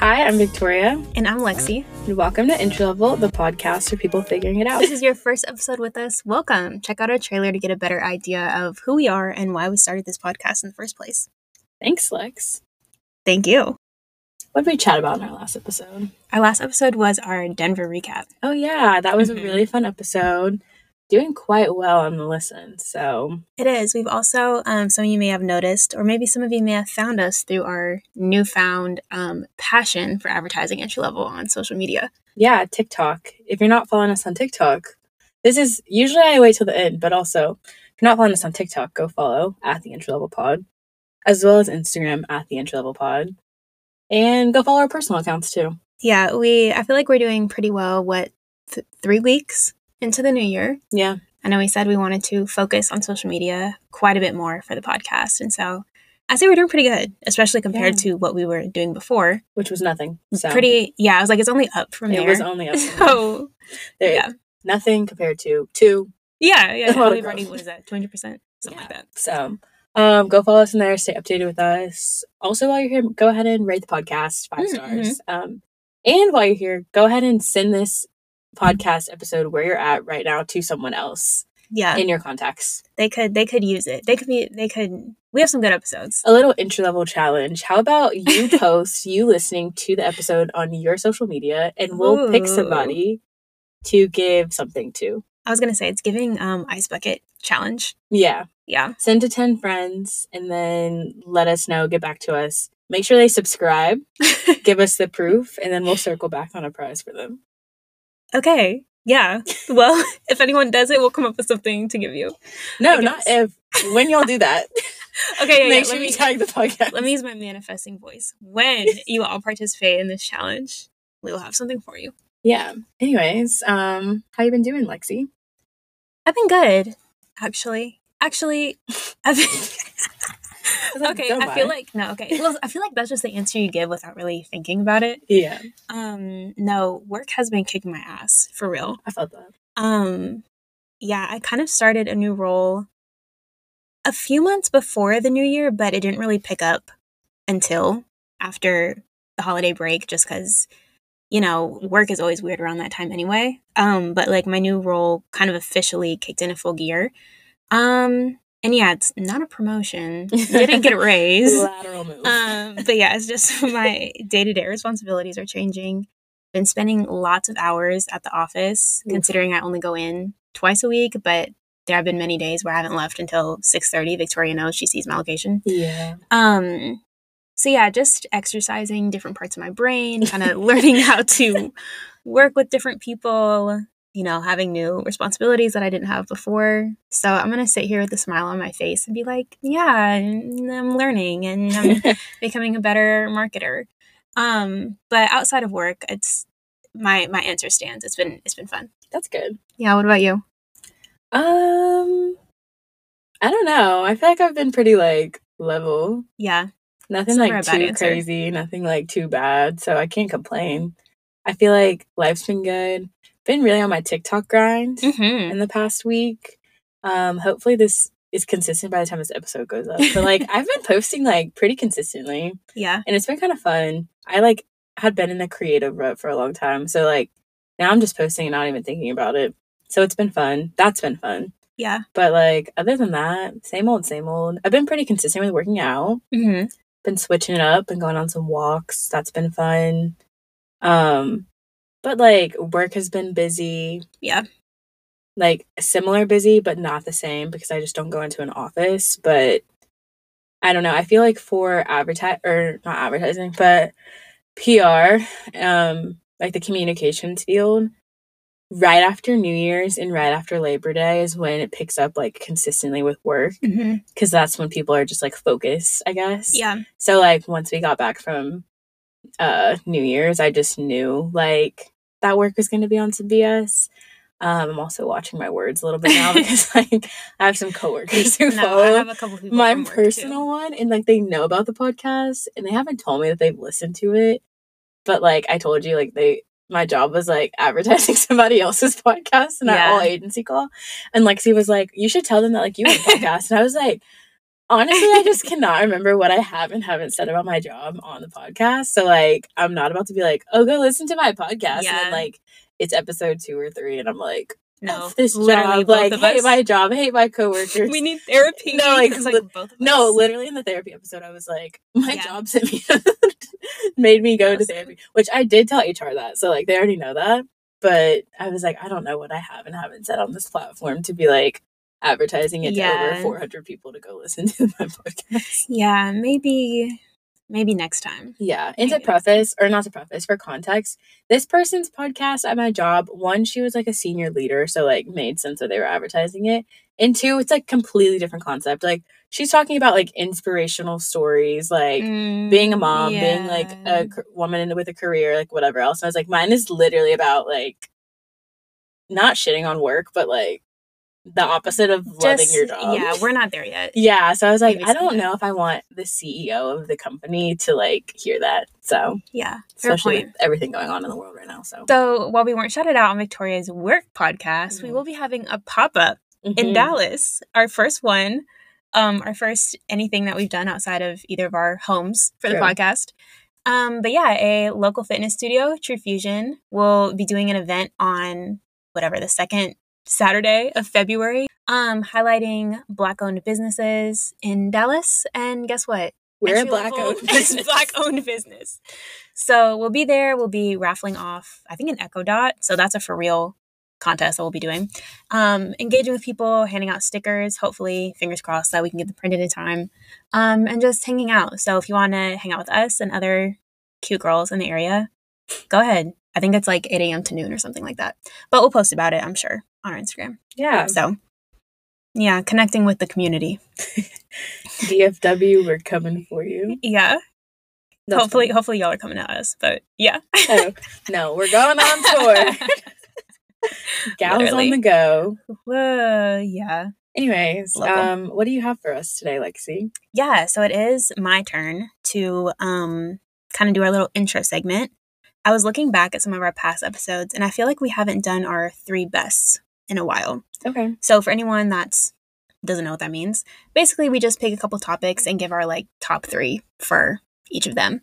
Hi, I'm Victoria, And I'm Lexi. and welcome to Entry Level, the podcast for people figuring it out. This is your first episode with us. Welcome. Check out our trailer to get a better idea of who we are and why we started this podcast in the first place. Thanks, Lex. Thank you. What did we chat about in our last episode? Our last episode was our Denver recap. Oh, yeah, that was Mhm. a really fun episode. Doing quite well on the listen. So, It is. We've also, um, some of you may have noticed, or maybe some of you may have found us through our newfound um, passion for advertising entry level on social media. yeah, TikTok. If you're not following us on TikTok, this is usually I wait till the end, but also if you're not following us on TikTok, go follow at the Entry Level Pod, as well as Instagram at the Entry Level Pod, and go follow our personal accounts too. Yeah, we. I feel like we're doing pretty well. What th- three weeks into the new year? Yeah, I know we said we wanted to focus on social media quite a bit more for the podcast. And so I say we're doing pretty good, especially compared Yeah. to what we were doing before. which was nothing. So Pretty, yeah, I was like, it's only up from It there. was only up. so, There- yeah. nothing compared to two. yeah, yeah. We've already, what is that, Two hundred percent, Something like that. So, um, go follow us in there. Stay updated with us. Also, while you're here, go ahead and rate the podcast five Mhm, stars. Um, and while you're here, go ahead and send this podcast episode where you're at right now to someone else Yeah, in your contacts. they could, they could use it. They could be, they could, we have some good episodes. A little entry level challenge. How about you post you listening to the episode on your social media, and we'll pick somebody to give something to. I was going to say it's giving um ice bucket challenge. Yeah. Yeah. send to 10 friends and then let us know get back to us make sure they subscribe give us the proof and then we'll circle back on a prize for them okay. Yeah. Well, if anyone does it, we'll come up with something to give you. no not if when y'all do that Okay. Yeah, make yeah, sure you tag the podcast Let me use my manifesting voice. When you all participate in this challenge, we will have something for you. yeah anyways um how you been doing lexi I've been good, actually. Actually, I've been. okay, I feel like no. Okay, well, I feel like that's just the answer you give without really thinking about it. yeah Um, no, work has been kicking my ass for real. i felt that Um, yeah, I kind of started a new role a few months before the new year, but it didn't really pick up until after the holiday break, just because you know work is always weird around that time anyway. Um, but like my new role kind of officially kicked into full gear. Um, and yeah, it's not a promotion. Didn't get a raise. lateral move Um, but yeah, it's just my day to day responsibilities are changing. Been spending lots of hours at the office, Oof. considering I only go in twice a week. But there have been many days where I haven't left until six thirty. Victoria knows she sees my location. yeah Um, so yeah, just exercising different parts of my brain, kind of learning how to work with different people. You know, having new responsibilities that I didn't have before. So I'm gonna sit here with a smile on my face and be like, "Yeah, I'm learning and I'm becoming a better marketer. Um, but outside of work, it's my my answer stands. It's been it's been fun. that's good Yeah. What about you? um i don't know i feel like i've been pretty like level Yeah. Nothing like too crazy, nothing like too bad. So I can't complain. I feel like life's been good. Been really on my TikTok grind Mm-hmm. in the past week. Um, hopefully this is consistent by the time this episode goes up. But like I've been posting like pretty consistently Yeah. and it's been kind of fun. I like had been in the creative rut for a long time. So like now I'm just posting and not even thinking about it. So it's been fun. That's been fun. Yeah. But like other than that, same old, same old. I've been pretty consistent with working out Mm-hmm. been switching it up and going on some walks. That's been fun. Um, but like work has been busy, Yeah. like similar busy, but not the same because I just don't go into an office. But I don't know. I feel like for advertise or not advertising, but PR, um, like the communications field, right after New Year's and right after Labor Day is when it picks up like consistently with work Mm-hmm. because that's when people are just like focused, I guess. Yeah. So like once we got back from uh New Year's, I just knew like that work was going to be on some BS. Um, I'm also watching my words a little bit now because like I have some coworkers who No, I follow have a couple people. my personal one and like they know about the podcast and they haven't told me that they've listened to it. But like I told you, like they my job was like advertising somebody else's podcast and Yeah. our all agency call. And Lexi was like, You should tell them that like you have a podcast. and I was like, Honestly, I just cannot remember what I have and haven't said about my job on the podcast. So like I'm not about to be like, oh go listen to my podcast. Yeah. And then like it's episode two or three and I'm like, No, F this literally job, like hate my job, hate my coworkers. we need therapy. No, like, like both of no, literally in the therapy episode, I was like, my Yeah. job sent me, made me go to therapy, which I did tell HR that. So, like, they already know that. But I was like, I don't know what I have and haven't said on this platform to be like advertising it to over 400 people to go listen to my podcast. Yeah, maybe maybe next time. Yeah. And to preface, or not to preface, for context, this person's podcast at my job, one, she was like a senior leader. So, like, made sense that they were advertising it. And two, it's like completely different concept. Like, she's talking about like inspirational stories, like, mm, being a mom, being like a woman with a career, like whatever else. And I was like, mine is literally about like not shitting on work, but like the opposite of loving your job. Yeah, we're not there yet. yeah. So I was like, Maybe I don't know if I want the CEO of the company to like hear that. So Yeah, especially with everything going on in the world right now. So So while we weren't shouted out on Victoria's work podcast, we Mhm. will be having a pop up in Mhm. Dallas, our first one, um, our first anything that we've done outside of either of our homes for the podcast. Um, but yeah, a local fitness studio, True Fusion, will be doing an event on whatever the second Saturday of February, um, highlighting black-owned businesses in Dallas. And guess what? we're a Black owned business. black owned business. So we'll be there. We'll be raffling off, I think, an Echo Dot. So that's a for real contest that we'll be doing. Um, engaging with people, handing out stickers. Hopefully, fingers crossed that we can get them printed in time. Um, and just hanging out. So if you want to hang out with us and other cute girls in the area, go ahead. I think it's like 8 a.m. to noon or something like that. But we'll post about it, I'm sure, on our Instagram. Yeah. So, yeah, connecting with the community. DFW, we're coming for you. Yeah. That's hopefully, funny. hopefully y'all are coming at us. But yeah. Oh, no, we're going on tour. Gals Literally. on the go. Uh, yeah. Anyways, um, what do you have for us today, Lexi? Yeah, so it is my turn to um kind of do our little intro segment. I was looking back at some of our past episodes and I feel like we haven't done our three bests in a while. Okay. So for anyone that's doesn't know what that means, basically we just pick a couple topics and give our like top 3 for each of them.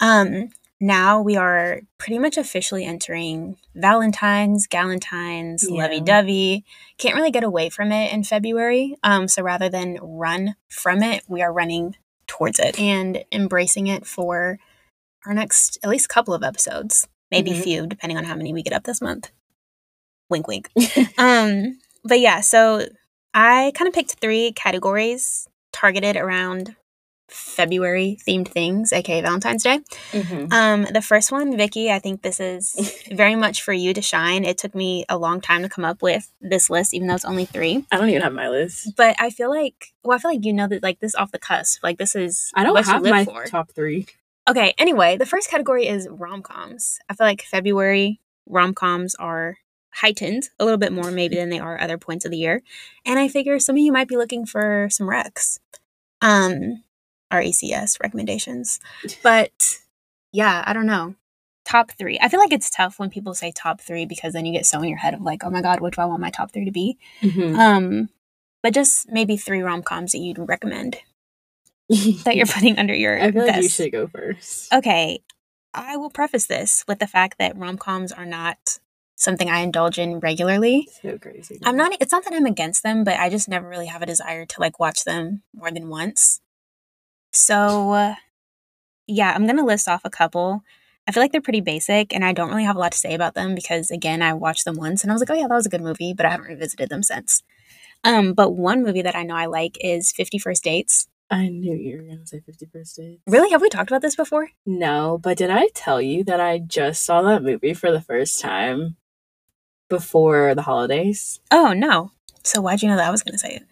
Um now we are pretty much officially entering Valentine's, Galentine's, Yeah. lovey-dovey. Can't really get away from it in February. Um, so rather than run from it, we are running towards it and embracing it for our next at least couple of episodes, maybe Mhm. few, depending on how many we get up this month. Wink, wink. um, but yeah, so I kind of picked three categories targeted around February themed things, aka Valentine's Day. Mhm. Um, the first one, Vicky, I think this is very much for you to shine. It took me a long time to come up with this list, even though it's only three. I don't even have my list. But I feel like, well, I feel like you know that like this off the cusp. Like this is I don't what have you my for. top three. Okay. Anyway, the first category is rom coms. I feel like February rom coms are heightened a little bit more maybe than they are other points of the year, and I figure some of you might be looking for some recs, um, our ACS recommendations. But yeah, I don't know. Top three. I feel like it's tough when people say top three because then you get so in your head of like, oh my god, what do I want my top three to be? Um, but just maybe three rom coms that you'd recommend that you're putting under your I feel like you should go first. Okay, I will preface this with the fact that rom coms are not something I indulge in regularly. So crazy. I'm not, it's not that I'm against them, but I just never really have a desire to like watch them more than once. So, uh, yeah, I'm going to list off a couple. I feel like they're pretty basic and I don't really have a lot to say about them because, again, I watched them once and I was like, oh, yeah, that was a good movie, but I haven't revisited them since. Um, but one movie that I know I like is 50 First Dates. I knew you were gonna say Fifty First Dates. Really? Have we talked about this before? No, but did I tell you that I just saw that movie for the first time before the holidays? Oh, no. So why'd you know that I was going to say it?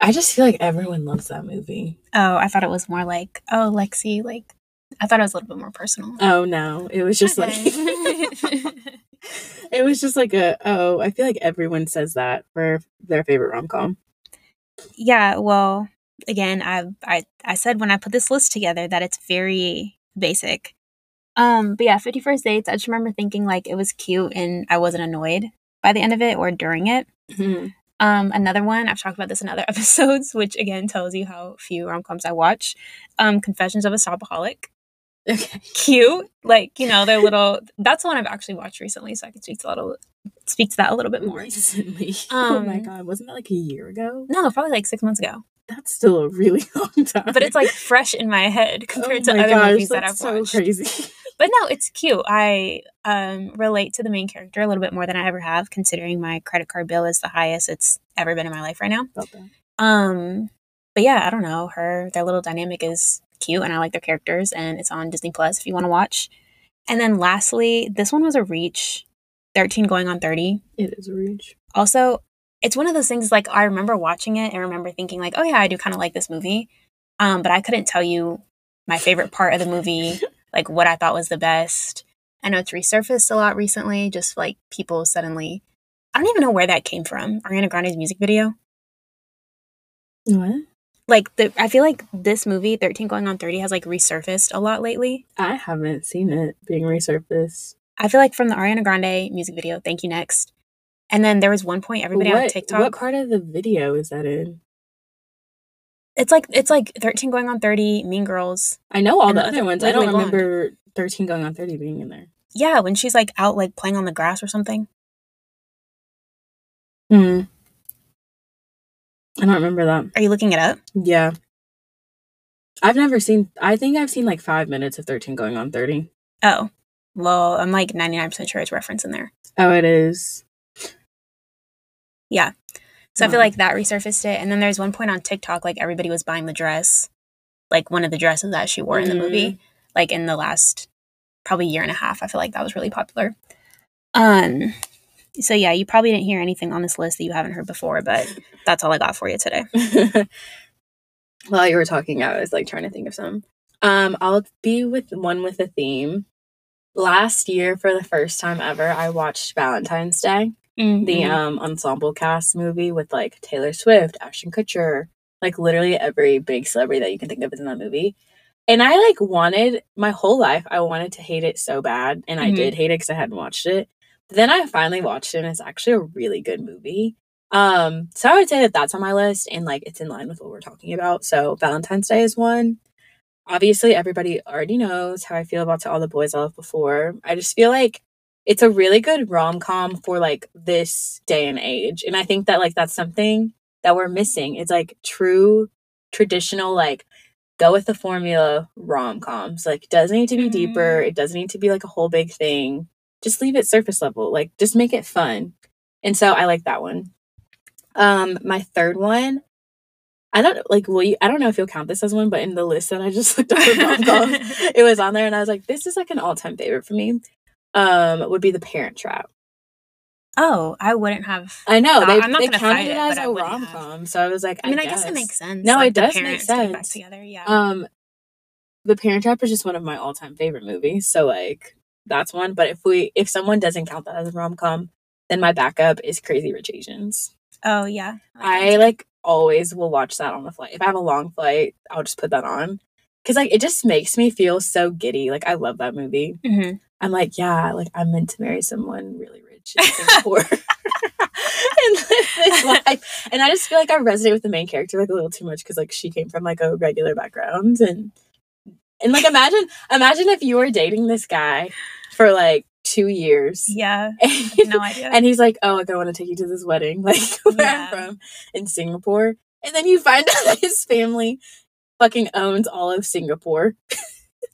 I just feel like everyone loves that movie. Oh, I thought it was more like, oh, Lexi, like, I thought it was a little bit more personal. Oh no, it was just like it was just like a oh, I feel like everyone says that for their favorite rom com. yeah, well, again, I, I I said when I put this list together that it's very basic. Um, but yeah, Fifty First Dates. I just remember thinking like it was cute and I wasn't annoyed by the end of it or during it. Um, another one, I've talked about this in other episodes, which again tells you how few rom coms I watch. Um, Confessions of a Shopaholic. Okay. Cute. Like, you know, they're little that's the one I've actually watched recently, so I can speak to a little speak to that a little bit more. Recently. oh my Um, god, wasn't that like a year ago? No, probably like six months ago. That's still a really long time. But it's like fresh in my head Oh compared to other gosh, movies that I've that's so watched. crazy. But no, it's cute. I um, relate to the main character a little bit more than I ever have, considering my credit card bill is the highest it's ever been in my life right now. That. Um, but yeah, I don't know. Her their little dynamic is cute, and I like their characters. And it's on Disney Plus if you want to watch. And then lastly, this one was a reach, thirteen going on thirty. It is a reach. Also, it's one of those things like I remember watching it and remember thinking like, oh yeah, I do kind of like this movie. Um, but I couldn't tell you my favorite part of the movie, like what I thought was the best. I know it's resurfaced a lot recently, just like people suddenly I don't even know where that came from. Ariana Grande's music video. What? Like the I feel like this movie, 13 going on 30, has like resurfaced a lot lately. I haven't seen it being resurfaced. I feel like from the Ariana Grande music video, Thank You Next. And then there was one point everybody on TikTok What part of the video is that in? It's like it's like 13 going on 30 mean girls I know all the the other ones. I don't Legally Blonde. remember 13 going on 30 being in there. yeah when she's like out like playing on the grass or something Hmm. I don't remember that. are you looking it up Yeah. I've never seen, I think I've seen like five minutes of 13 going on 30. oh well i'm like 99% sure it's reference in there Oh, it is. So i feel like that resurfaced it. And then there's one point on tiktok like everybody was buying the dress like one of the dresses that she wore in the movie like in the last probably year and a half i feel like that was really popular. Um so yeah you probably didn't hear anything on this list that you haven't heard before but that's all i got for you today. While you were talking, I was like trying to think of some. Um, I'll be with one with a theme. Last year, for the first time ever, I watched Valentine's Day, the Mhm. um ensemble cast movie with like Taylor Swift, Ashton Kutcher, like literally every big celebrity that you can think of is in that movie. And I like wanted my whole life, I wanted to hate it so bad, and I Mhm. did hate it because I hadn't watched it. But then I finally watched it, and it's actually a really good movie. Um, so I would say that that's on my list, and like it's in line with what we're talking about. So Valentine's Day is one. Obviously, everybody already knows how I feel about To All the Boys I Loved Before. I just feel like it's a really good rom com for like this day and age, and I think that like that's something that we're missing. It's like true traditional like go with the formula rom coms. Like it doesn't need to be deeper. Mhm. It doesn't need to be like a whole big thing. Just leave it surface level. Like just make it fun. And so I like that one. Um, my third one, I don't like. Will you? I don't know if you'll count this as one, but in the list that I just looked up for rom coms, it was on there, and I was like, this is like an all time favorite for me. Um, would be The Parent Trap. oh i wouldn't have I know they, I'm not they counted it as I a rom com, so I was like, I mean, I guess, it makes sense. No, like, it the does make back sense. together, yeah. Um, The Parent Trap is just one of my all time favorite movies, so like that's one. But if we if someone doesn't count that as a rom com, then my backup is Crazy Rich Asians. oh yeah, I like always will watch that on the flight. If I have a long flight, I'll just put that on. Cause like it just makes me feel so giddy. Like I love that movie. hmm I'm like, yeah, like I'm meant to marry someone really rich in Singapore and live this life. And I just feel like I resonate with the main character like a little too much because like she came from like a regular background and and like imagine imagine if you were dating this guy for like two years. yeah. And, No idea. and he's like, Oh, like I want to take you to this wedding, like where Yeah. I'm from in Singapore. And then you find out that his family fucking owns all of Singapore.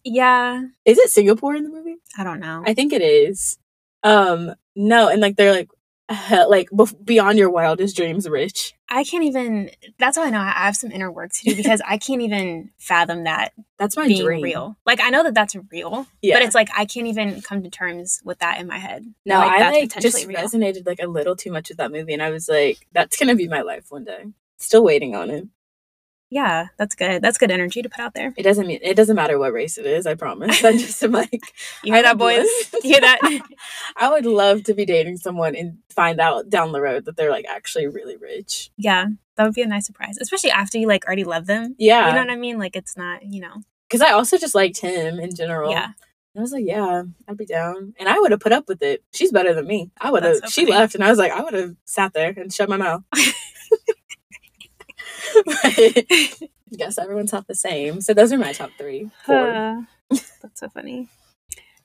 Yeah, Is it Singapore in the movie? I don't know. I think it is. Um, no, and like they're like, uh, like beyond your wildest dreams, rich. I can't even. That's how I know I have some inner work to do because I can't even fathom that That's my being dream. real. Like I know that that's real, Yeah. but it's like I can't even come to terms with that in my head. no, like, I like just real. resonated like a little too much with that movie, and I was like, that's gonna be my life one day. Still waiting on it. Yeah, that's good. That's good energy to put out there. It doesn't mean it doesn't matter what race it is. I promise. I just am like, You hear I that, boys? You hear that? I would love to be dating someone and find out down the road that they're like actually really rich. yeah, that would be a nice surprise, especially after you like already love them. Yeah, You know what I mean? Like it's not, you know. because I also just liked him in general. Yeah. I was like, yeah, I'd be down. And I would have put up with it. She's better than me. I would have, so she left and I was like, I would have sat there and shut my mouth. but I guess everyone's not the same. So those are my top three. Uh, that's so funny.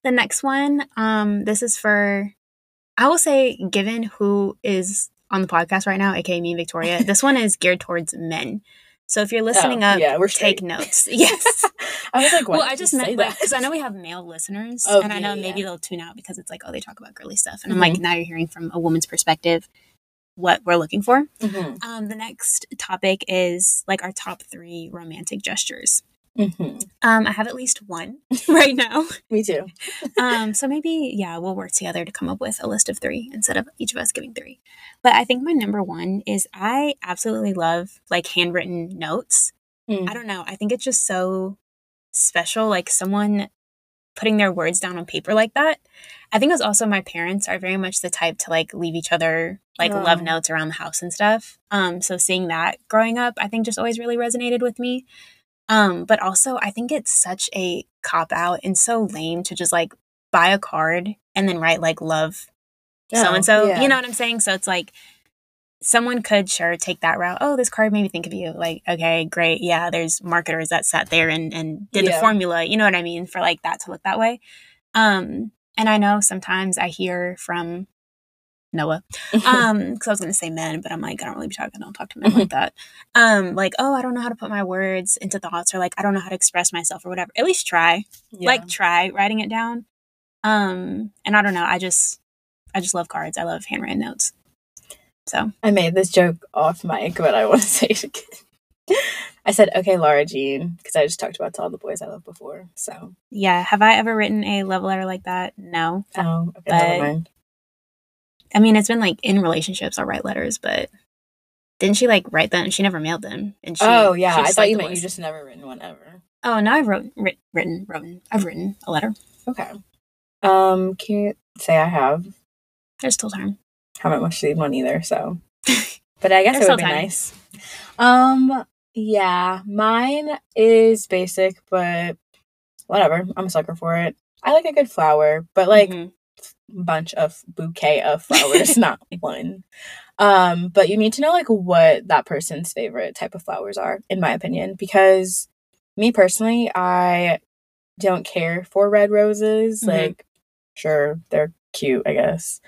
The next one, um, this is for, I will say, given who is on the podcast right now, aka me and Victoria, this one is geared towards men. So if you're listening Oh, up, yeah, we're take straight. notes. Yes. I was like, why well, I just meant like that? because I know we have male listeners, Oh, and I know yeah, maybe yeah. they'll tune out because it's like, oh, they talk about girly stuff, and I'm like, now you're hearing from a woman's perspective what we're looking for. Mhm, Um, the next topic is like our top three romantic gestures. mhm. Um, I have at least one right now. Me too. um, so maybe yeah, we'll work together to come up with a list of three instead of each of us giving three. But I think my number one is I absolutely love like handwritten notes. Mm. I don't know. I think it's just so special. Like someone putting their words down on paper like that. I think it's also my parents are very much the type to like leave each other like love notes around the house and stuff. Um, so seeing that growing up, I think just always really resonated with me. Um, but also I think it's such a cop out and so lame to just like buy a card and then write like love so and so. You know what I'm saying? So it's like someone could sure take that route. Oh, this card made me think of you. Like, okay, great. Yeah, there's marketers that sat there and, and did the formula, you know what I mean, for like that to look that way. Um, and I know sometimes I hear from Noah, um, because I was gonna say men, but I'm like, I don't really be talking, I don't talk to men like that. Um, like, oh, I don't know how to put my words into thoughts, or like I don't know how to express myself or whatever. At least try Yeah. like try writing it down um and i don't know i just i just love cards i love handwritten notes so I made this joke off mic, but I want to say it again. I said, okay, Lara Jean, because I just talked about to all the boys I loved before. So, yeah have i ever written a love letter like that no oh, okay, But- never mind. i mean it's been like in relationships i'll write letters but didn't she like write them she never mailed them and she oh, yeah. she I thought you meant you just never written one ever. oh no i've wrote, writ, written written i've written a letter Okay. Um, can't say I have. there's still time Haven't much seen one either, so. But I guess it would be time. nice. Um, yeah, mine is basic, but whatever. I'm a sucker for it. I like a good flower, but like Mhm. bunch of bouquet of flowers, not one. Um, but you need to know like what that person's favorite type of flowers are, in my opinion, because me personally, I don't care for red roses. Mhm. Like, sure, they're cute, I guess.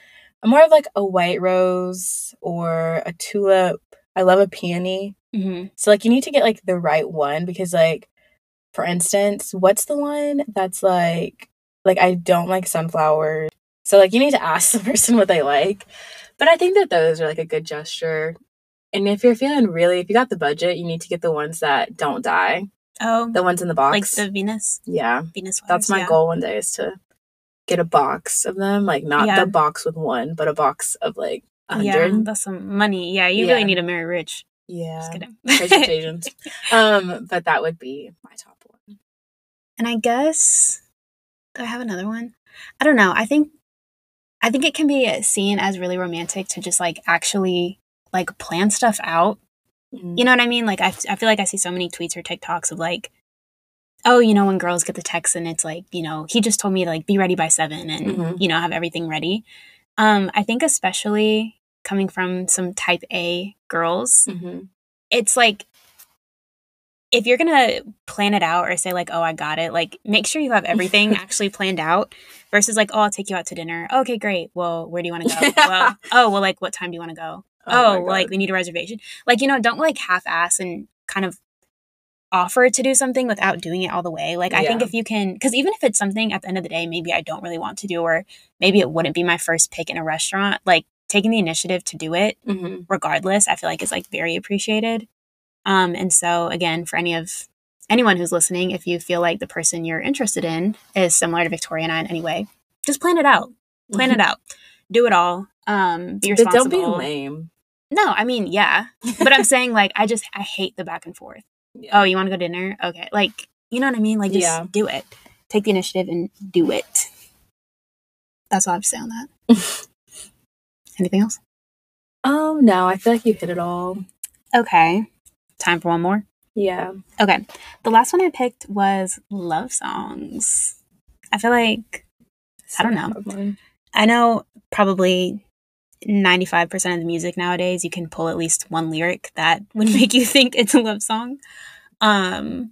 I'm more of like a white rose or a tulip. I love a peony. Mhm. So like you need to get like the right one because like for instance, what's the one that's like like I don't like sunflowers. So like you need to ask the person what they like. But I think that those are like a good gesture. And if you're feeling really if you got the budget, you need to get the ones that don't die. oh The ones in the box. like the venus yeah. venus That's my yeah. goal one day is to get a box of them. Like not Yeah. the box with one, but a box of like yeah that's some money yeah you Yeah. really need to marry rich Yeah. just kidding. Um, but that would be my top one. And I guess do I have another one? I don't know. I think I think it can be seen as really romantic to just like actually like plan stuff out. You know what I mean? Like I, I feel like I see so many tweets or TikToks of like, oh, you know, when girls get the text and it's like, you know, he just told me to like be ready by seven and Mhm. you know have everything ready. Um, I think especially coming from some type A girls, Mm-hmm. it's like if you're gonna plan it out or say like oh i got it like make sure you have everything actually planned out versus like oh i'll take you out to dinner. Okay great. Well where do you want to go? Well oh well like what time do you want to go? Oh, well, like we need a reservation. Like you know don't like half-ass and kind of offer to do something without doing it all the way. Like i think if you can because even if it's something at the end of the day maybe i don't really want to do or maybe it wouldn't be my first pick in a restaurant like taking the initiative to do it mm-hmm. regardless i feel like is like very appreciated. Um and so again for any of anyone who's listening if you feel like the person you're interested in is similar to victoria and i in any way just plan it out. Plan it out. Do it all. Um be But don't responsible. be lame. no i mean yeah. But i'm saying like i just i hate the back and forth. Yeah. oh you want to go to dinner? Okay. Like you know what i mean? Like just Yeah. do it. Take the initiative and do it. That's all i have to say on that anything else Um, no, I feel like you hit it all. okay time for one more Yeah. Okay. The last one I picked was love songs. I feel like I don't know. I know probably 95% of the music nowadays you can pull at least one lyric that would make you think it's a love song. Um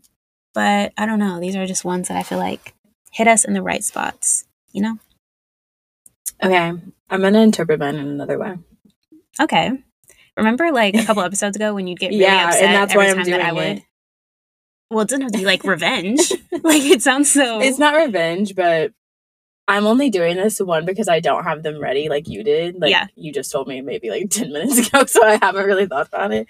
but I don't know, these are just ones that I feel like hit us in the right spots, you know? Okay, I'm gonna interpret mine in another way. Okay. Remember like a couple episodes ago when you'd get really Yeah, and that's every why I'm time that I doing would it. Well, it doesn't have to be like revenge. like it sounds so It's not revenge, but I'm only doing this one because I don't have them ready like you did. Like Yeah. you just told me maybe like 10 minutes ago, so I haven't really thought about it.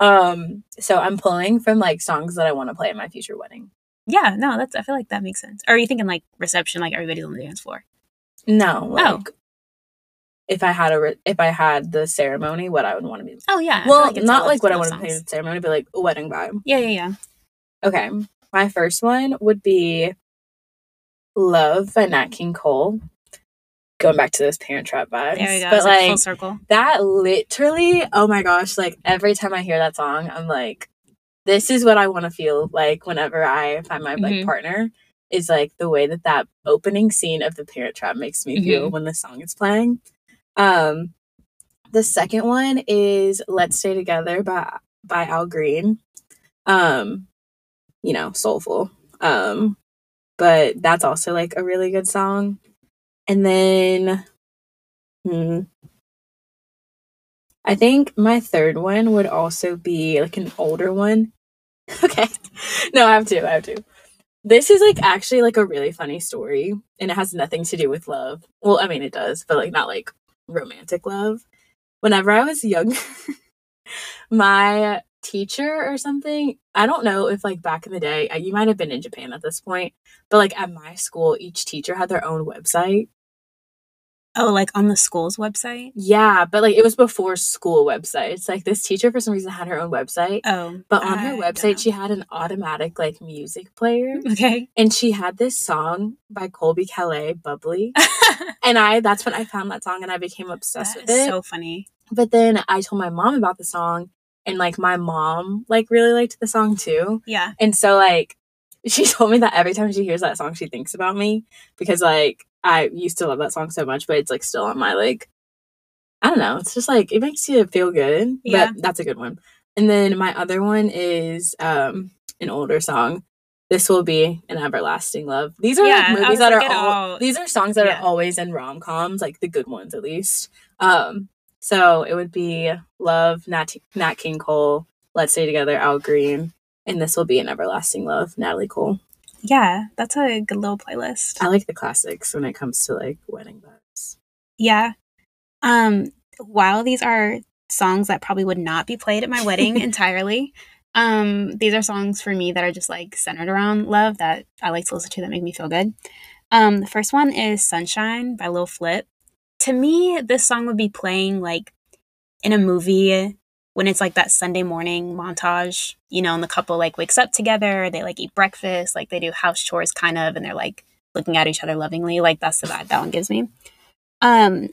Um, so I'm pulling from like songs that I want to play at my future wedding. Yeah, no, that's I feel like that makes sense. Or are you thinking like reception, like everybody's on the dance floor? No, like Oh. If I had a re- if I had the ceremony, what I would want to be. Oh yeah. Well, like not like what I want to play in the ceremony, but like a wedding vibe. Yeah, yeah, yeah. Okay, my first one would be "Love" by Nat King Cole. Going back to those Parent Trap vibes, There we go. but It's like full circle. that literally oh my gosh like every time i hear that song i'm like this is what i want to feel like whenever i find my like Mhm. partner is like the way that that opening scene of the parent trap makes me feel Mm-hmm. when the song is playing um the second one is let's stay together by by al green um you know soulful um but that's also like a really good song and then hmm, I think my third one would also be like an older one. okay. No, I have two. I have two. This is like actually like a really funny story and it has nothing to do with love. Well, I mean it does, but like not like romantic love. Whenever I was young, my teacher or something, I don't know if like back in the day, you might have been in Japan at this point, but like at my school, each teacher had their own website. Oh, like on the school's website? Yeah, but like it was before school websites. Like this teacher for some reason had her own website. Oh. But on her I don't website, she had an automatic like music player, Okay. and she had this song by Colbie Caillat, "Bubbly," and I that's when I found that song, and I became obsessed That with it. so funny. but then I told my mom about the song, and like my mom like really liked the song too, Yeah. and so like she told me that every time she hears that song, she thinks about me because like I used to love that song so much, but it's like still on my like I don't know. It's just like it makes you feel good. Yeah. But that's a good one. And then my other one is um an older song. This will be an everlasting love. These are Yeah, like movies that like, are all, all- these are songs that Yeah. are always in rom coms, like the good ones at least. Um so it would be Love, Nat, Nat King Cole, Let's Stay Together, Al Green, and this will be an everlasting love, Natalie Cole. Yeah. That's a good little playlist. I like the classics when it comes to like wedding vibes. Yeah. Um, while these are songs that probably would not be played at my wedding entirely, um, these are songs for me that are just like centered around love that I like to listen to that make me feel good. Um, the first one is Sunshine by Lil Flip. To me, this song would be playing like in a movie when it's like that Sunday morning montage, you know, and the couple like wakes up together, they like eat breakfast, like they do house chores kind of, and they're like looking at each other lovingly. Like that's the vibe that one gives me. Um,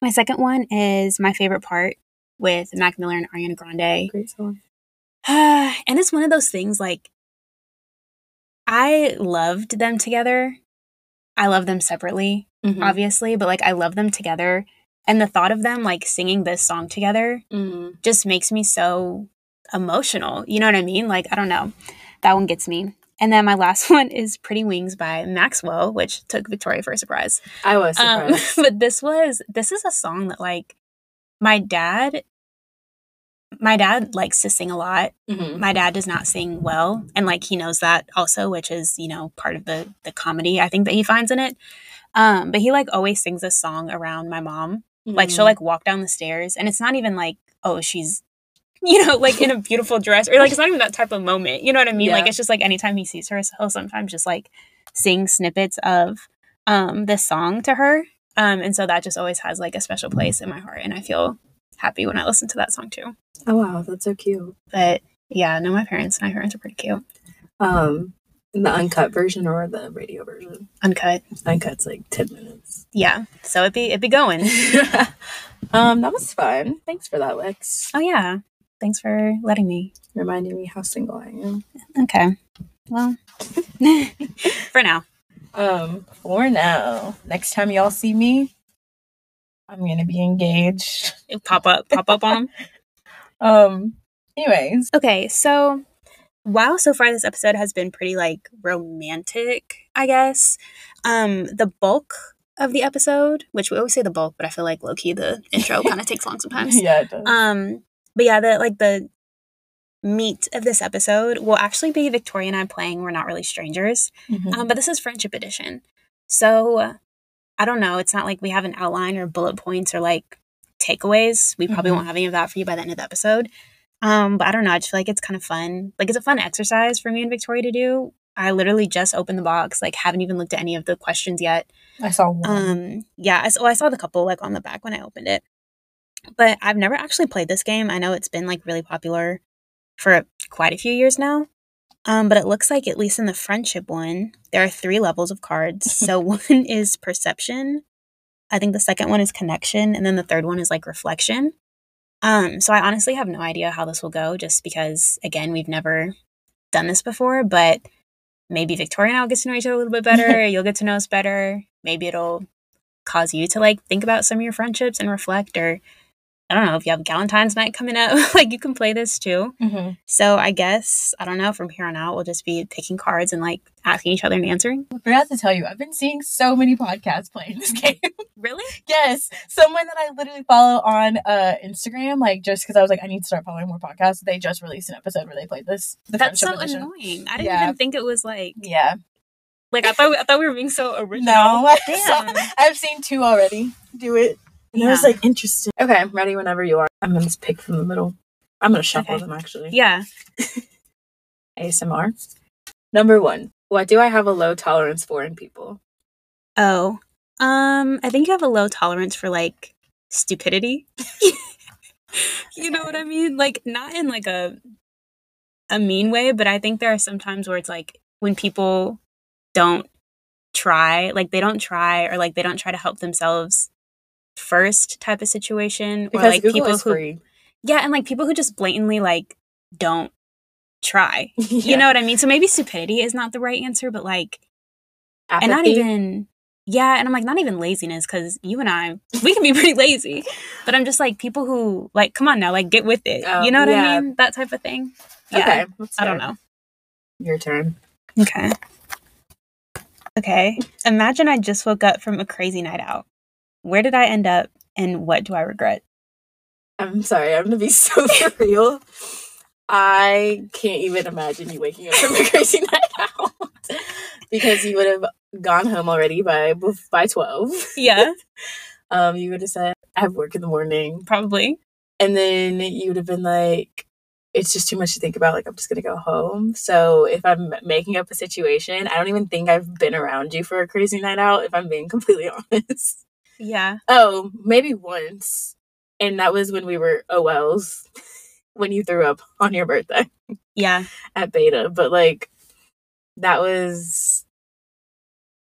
my second one is my favorite part with Mac Miller and Ariana Grande. Great song. and it's one of those things like I loved them together. I love them separately, Mhm. obviously, but like I love them together. And the thought of them like singing this song together Mhm. just makes me so emotional. You know what I mean? Like, I don't know. That one gets me. And then my last one is Pretty Wings by Maxwell, which took Victoria for a surprise. I was Um, but this was this is a song that like my dad my dad likes to sing a lot. Mhm. My dad does not sing well and like he knows that also, which is, you know, part of the the comedy I think that he finds in it. Um, but he like always sings this song around my mom. Like she'll Mhm. like walk down the stairs and it's not even like, oh, she's you know, like in a beautiful dress or like it's not even that type of moment. You know what I mean? Like it's just like anytime he sees her, he'll sometimes just like sing snippets of um this song to her. Um and so that just always has like a special place in my heart and I feel happy when I listen to that song too. Oh wow, that's so cute. But yeah, no, my parents, and my parents are pretty cute. Um, the uncut version or the radio version? Uncut. Uncut's like ten minutes. Yeah. So it'd be it'd be going. um, that was fun. Thanks for that, Lex. Oh yeah. Thanks for letting me. Reminding me how single I am. Okay. Well, for now. Um, for now, next time y'all see me, I'm gonna be engaged. Pop up, pop up on. Um, anyways, Okay, so while so far this episode has been pretty like romantic, I guess, um, the bulk of the episode, which we always say the bulk, but I feel like low key the intro kind of takes long sometimes. yeah, it does. Um, but yeah, the like the meat of this episode will actually be Victoria and I playing We're Not Really Strangers. Mhm. Um, but this is friendship edition. So I don't know. It's not like we have an outline or bullet points or like takeaways. We probably Mhm. won't have any of that for you by the end of the episode. Um, but I don't know. I just feel like it's kind of fun. Like it's a fun exercise for me and Victoria to do. I literally just opened the box, like haven't even looked at any of the questions yet. I saw one. Um, yeah, I, so I saw the couple like on the back when I opened it, but I've never actually played this game. I know it's been like really popular for quite a few years now. Um, but it looks like at least in the friendship one, there are three levels of cards. so one is perception. I think the second one is connection, and then the third one is like reflection. Um, so I honestly have no idea how this will go, just because again we've never done this before. But maybe Victoria and I will get to know each other a little bit better. You'll get to know us better. Maybe it'll cause you to like think about some of your friendships and reflect, or I don't know if you have Valentine's night coming up, like you can play this too. Mhm. So I guess I don't know. From here on out, we'll just be picking cards and like asking each other and answering. I forgot to tell you, I've been seeing so many podcasts playing this game. Really? yes, someone that I literally follow on uh Instagram, like just because I was like, I need to start following more podcasts. They just released an episode where they played this. The That's so edition. annoying. I didn't Yeah. even think it was like Yeah. like I thought I thought we were being so original. No, Damn. I've seen two already do it. And I was like interesting. Okay, I'm ready whenever you are. I'm gonna just pick from the middle. I'm gonna shuffle Okay. them actually. Yeah. ASMR. Number one. What do I have a low tolerance for in people? Oh. Um, I think you have a low tolerance for like stupidity. you know what I mean? Like not in like a a mean way, but I think there are some times where it's like when people don't try, like they don't try or like they don't try to help themselves first type of situation or like Google people who free. yeah, and like people who just blatantly like don't try. Yeah. You know what I mean? So maybe stupidity is not the right answer, but like and not even yeah and i'm like not even laziness because you and i we can be pretty lazy but i'm just like people who like come on now like get with it Oh, you know what yeah. i mean that type of thing yeah Okay. i don't know Your turn. okay okay imagine i just woke up from a crazy night out where did i end up and what do i regret I'm sorry, I'm gonna be so real. I can't even imagine you waking up from a crazy night out because you would have gone home already by by twelve. yeah Um, you would have said, "I have work in the morning," probably and then you would have been like, "It's just too much to think about. Like, I'm just gonna go home." So if I'm making up a situation, I don't even think I've been around you for a crazy night out. If I'm being completely honest. Yeah Oh, maybe once. And that was when we were oh OLs, when you threw up on your birthday yeah at Beta. But like, that was.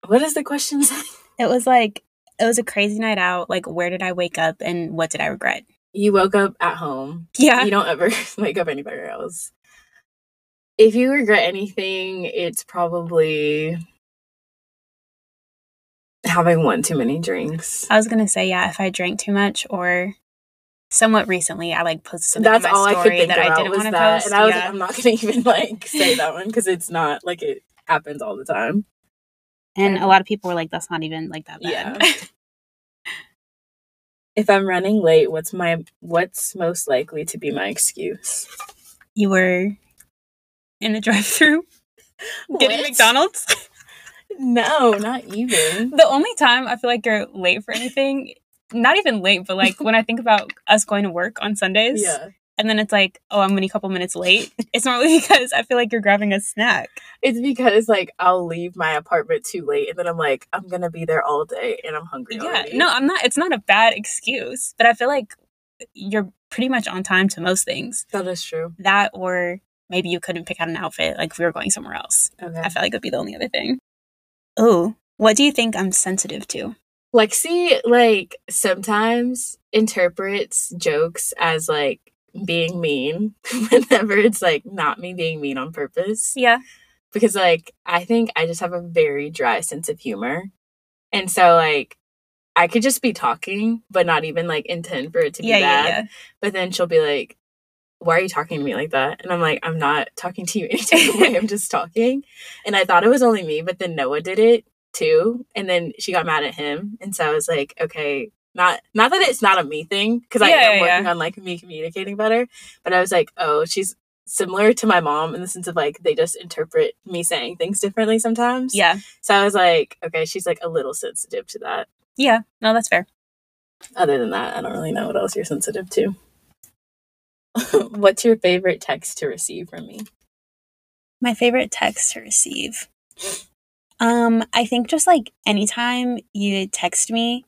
What is the question it was like it was a crazy night out like where did i wake up and what did i regret You woke up at home. yeah You don't ever wake up anywhere else. If you regret anything, it's probably having one too many drinks. I was gonna say yeah, if I drank too much or somewhat recently I like posted something That's on my all I could story think that I didn't was want to that, post. and I was yeah. like, I'm not gonna even like say that one because it's not like it happens all the time. and a lot of people were like, that's not even like that Yeah. bad. If I'm running late, what's my what's most likely to be my excuse? you were in the drive through getting McDonald's. No, not even. the only time I feel like you're late for anything, not even late, but like when I think about us going to work on Sundays Yeah. and then it's like, oh, I'm gonna a couple minutes late. It's normally because I feel like you're grabbing a snack. It's because like I'll leave my apartment too late and then I'm like, I'm gonna be there all day and I'm hungry. Yeah. already. No, I'm not it's not a bad excuse, but I feel like you're pretty much on time to most things. That is true. that or maybe you couldn't pick out an outfit like if we were going somewhere else Okay. i feel like it'd be the only other thing oh what do you think i'm sensitive to Lexi like sometimes interprets jokes as like being mean whenever it's like not me being mean on purpose. yeah because like I think I just have a very dry sense of humor. And so like I could just be talking but not even like intend for it to be yeah, yeah, bad. yeah. But then she'll be like, Why are you talking to me like that? And I'm like, I'm not talking to you any type of way. I'm just talking. And I thought it was only me, but then Noah did it too. And then she got mad at him. And so I was like, okay, not not that it's not a me thing, because I am yeah, working yeah. on like me communicating better. But I was like, oh, she's similar to my mom in the sense of like they just interpret me saying things differently sometimes. Yeah. So I was like, okay, she's like a little sensitive to that. Yeah. No, that's fair. Other than that, I don't really know what else you're sensitive to. What's your favorite text to receive from me? My favorite text to receive. Um, I think just like anytime you text me,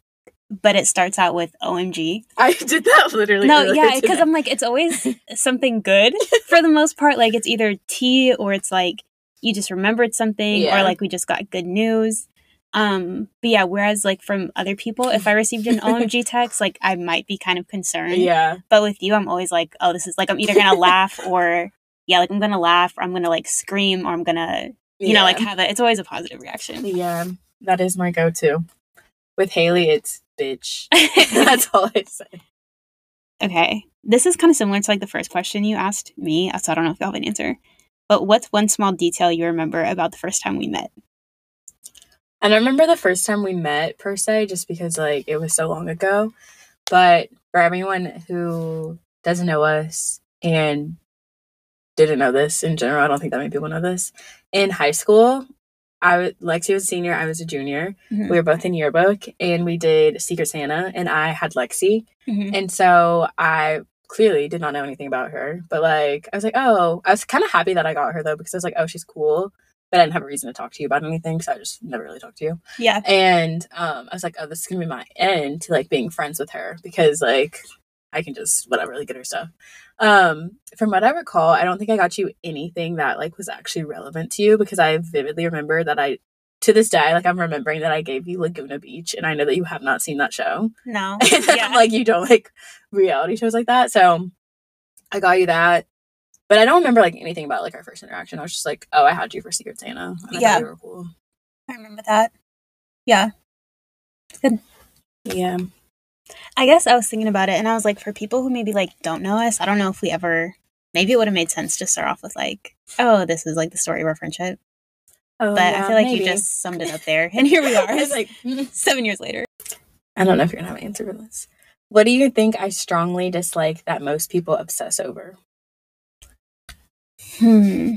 but it starts out with OMG. I did that literally. No, yeah, because. I'm like, it's always something good for the most part. Like it's either tea or it's like you just remembered something Yeah. or like we just got good news. Um, but yeah, whereas like from other people, if I received an OMG text, like I might be kind of concerned. yeah, But with you, I'm always like, oh, this is like I'm either gonna laugh or yeah, like I'm gonna laugh or I'm gonna like scream or I'm gonna you know like have a it's always a positive reaction. yeah, that is my go-to. With Haley, it's bitch. That's all I say. okay. This is kind of similar to like the first question you asked me, so I don't know if you have an answer. But what's one small detail you remember about the first time we met? I remember the first time we met per se, just because like it was so long ago. But for everyone who doesn't know us and didn't know this in general, I don't think that many people know this. In high school, I was Lexi was a senior, I was a junior. Mhm. We were both in yearbook, and we did Secret Santa, and I had Lexi, Mhm. and so I clearly did not know anything about her. But like, I was like, oh, I was kind of happy that I got her though, because I was like, oh, she's cool. But I didn't have a reason to talk to you about anything, so I just never really talked to you. Yeah. And um, I was like, oh, this is gonna be my end to like being friends with her because like I can just whatever like get her stuff. Um, from what I recall, I don't think I got you anything that like was actually relevant to you because I vividly remember that I to this day like I'm remembering that I gave you Laguna Beach and I know that you have not seen that show. No. Yeah. Like you don't like reality shows like that. So I got you that. But I don't remember like anything about like our first interaction. I was just like, oh, I had you for Secret Santa. And I Yeah. you were cool. I remember that. Yeah. Good. Yeah. I guess I was thinking about it and I was like, for people who maybe like don't know us, I don't know if we ever maybe it would have made sense to start off with like, oh, this is like the story of our friendship. Oh, But I feel like maybe. you just summed it up there. And here we are. I was like, mm. seven years later. I don't know if you're gonna have an answer for this. What do you think I strongly dislike that most people obsess over? Hmm.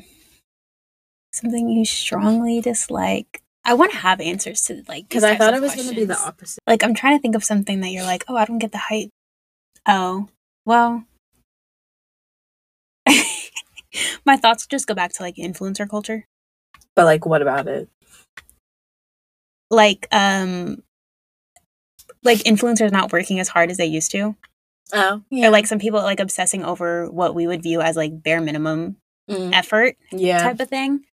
Something you strongly dislike. I want to have answers to like Because I thought it was gonna be the opposite. Like I'm trying to think of something that you're like, oh, I don't get the hype. Oh, well. My thoughts just go back to like influencer culture. But like, what about it? Like, um, like influencers not working as hard as they used to. Oh, Or like some people like obsessing over what we would view as like bare minimum Mm, effort yeah, type of thing.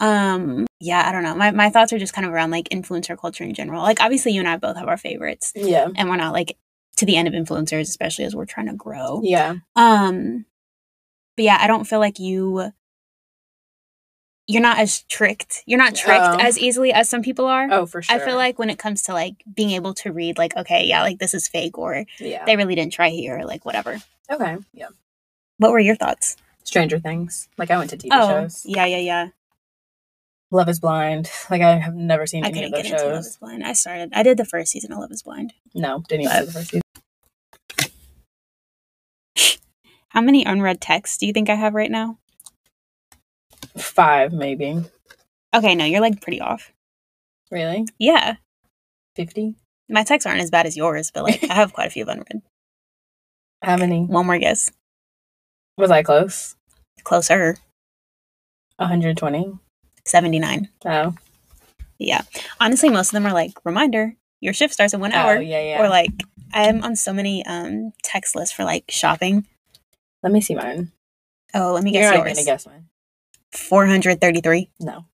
Um, yeah, I don't know. My my thoughts are just kind of around like influencer culture in general. Like obviously you and I both have our favorites yeah, and we're not like to the end of influencers, especially as we're trying to grow. yeah. Um, but yeah, I don't feel like you you're not as tricked. You're not tricked Oh. as easily as some people are. Oh, for sure. I feel like when it comes to like being able to read like okay, yeah, like this is fake or yeah. they really didn't try here or like whatever. okay, yeah. What were your thoughts? Stranger Things. Like I went to TV oh, shows. yeah, yeah, yeah. Love Is Blind. Like I have never seen I any of those into Love shows. is Blind. I started. I did the first season of Love is Blind. No, didn't even see the first season. How many unread texts do you think I have right now? Five, maybe. Okay, no, you're like pretty off. Really? Yeah, Fifty? my texts aren't as bad as yours, but like I have quite a few of unread. How many? One more guess. Was I close? Closer. 120. 79. Oh. Yeah. Honestly, most of them are like, reminder, your shift starts in one hour. Oh, yeah, yeah. Or like, I'm on so many um text lists for like shopping. Let me see mine. Oh, let me You're guess not even yours. gonna guess mine. 433. No.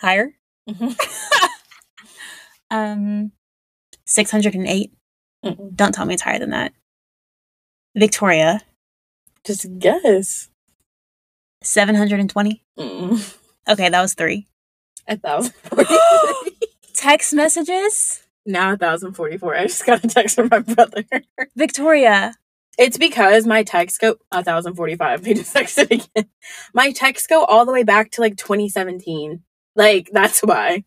Higher? Mhm. Um, 608. Mm-mm. Don't tell me it's higher than that. Victoria, Just guess. 720. Mm-mm. Okay, that was three. A thousand forty-three. Text messages? now a thousand forty-four. I just got a text from my brother. Victoria. It's because my texts go a thousand forty-five. He just texted again. My texts go all the way back to like 2017. Like that's why.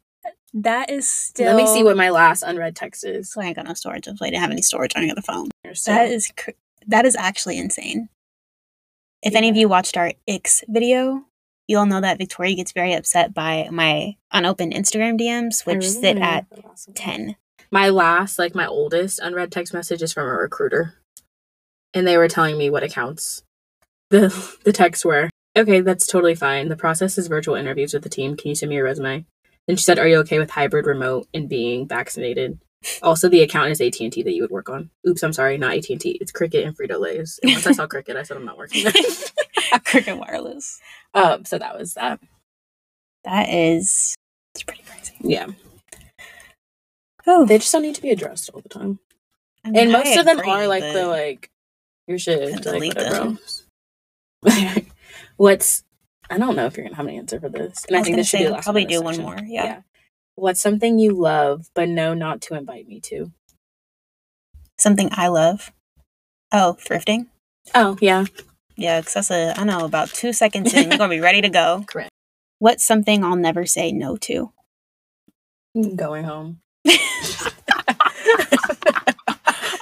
That is still. Let me see what my last unread text is. So I ain't got no storage. I didn't have any storage on the other phone. So- That is cr- that is actually insane. If any of you watched our Ix video, you'll know that Victoria gets very upset by my unopened Instagram DMs, which really sit at the ten. My last, like my oldest unread text message is from a recruiter. And they were telling me what accounts the the texts were. Okay, that's totally fine. The process is virtual interviews with the team. Can you send me your resume? Then she said, "Are you okay with hybrid remote and being vaccinated?" Also, the account is AT and T that you would work on. Oops, I'm sorry, not AT and T. It's Cricket and Frito Lay's. And once I saw Cricket, I said I'm not working there. Cricket Wireless. um, so that was that. That is it's pretty crazy. Yeah, Oh, they just don't need to be addressed all the time. I mean, and I most of them agree, are like the like your shit like delete whatever them. What's I don't know if you're gonna have an answer for this, and I I, think this should say be the last probably do one more, yeah. What's something you love but know not to invite me to? something I love. Oh, thrifting. Oh yeah, Yeah, because that's a I know about two seconds in, you're gonna be ready to go. correct. What's something I'll never say no to? Going home.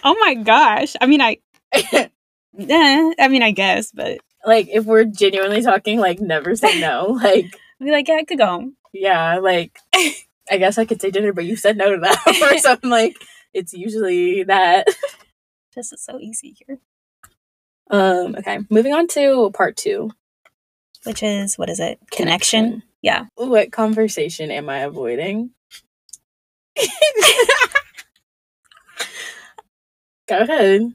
oh my gosh. I mean, I, eh, I mean, I guess, but like if we're genuinely talking, like never say no. Like I'd be like, yeah, I could go home. yeah, like I guess I could say dinner, but you said no to that, or something. Like it's usually that. This is so easy here. Um. Okay, moving on to part two. Which is what is it? Connection. Yeah. What conversation am I avoiding? Go ahead.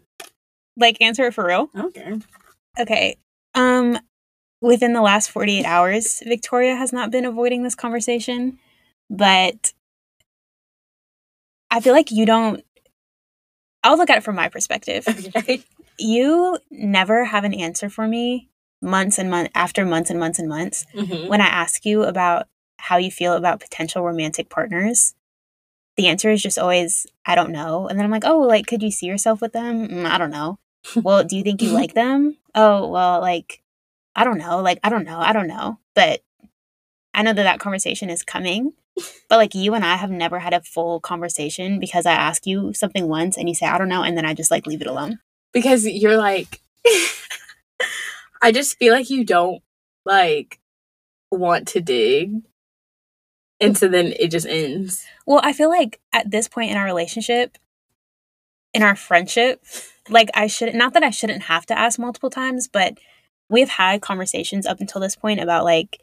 Like answer it for real. Okay. Okay. Um, within the last forty eight hours, Victoria has not been avoiding this conversation, but I feel like you don't. I'll look at it from my perspective. Okay. You never have an answer for me months and months after months and months and months Mhm. when I ask you about how you feel about potential romantic partners, the answer is just always, I don't know. And then I'm like, oh, like, could you see yourself with them? Mm, I don't know. well, do you think you like them? Oh, well, like, I don't know. Like, I don't know. I don't know. But I know that that conversation is coming. But like, you and I have never had a full conversation because I ask you something once and you say, I don't know. And then I just like leave it alone. Because you're like, I just feel like you don't like want to dig, and so then it just ends. Well, I feel like at this point in our relationship, in our friendship, like I should not that I shouldn't have to ask multiple times, but we've had conversations up until this point about like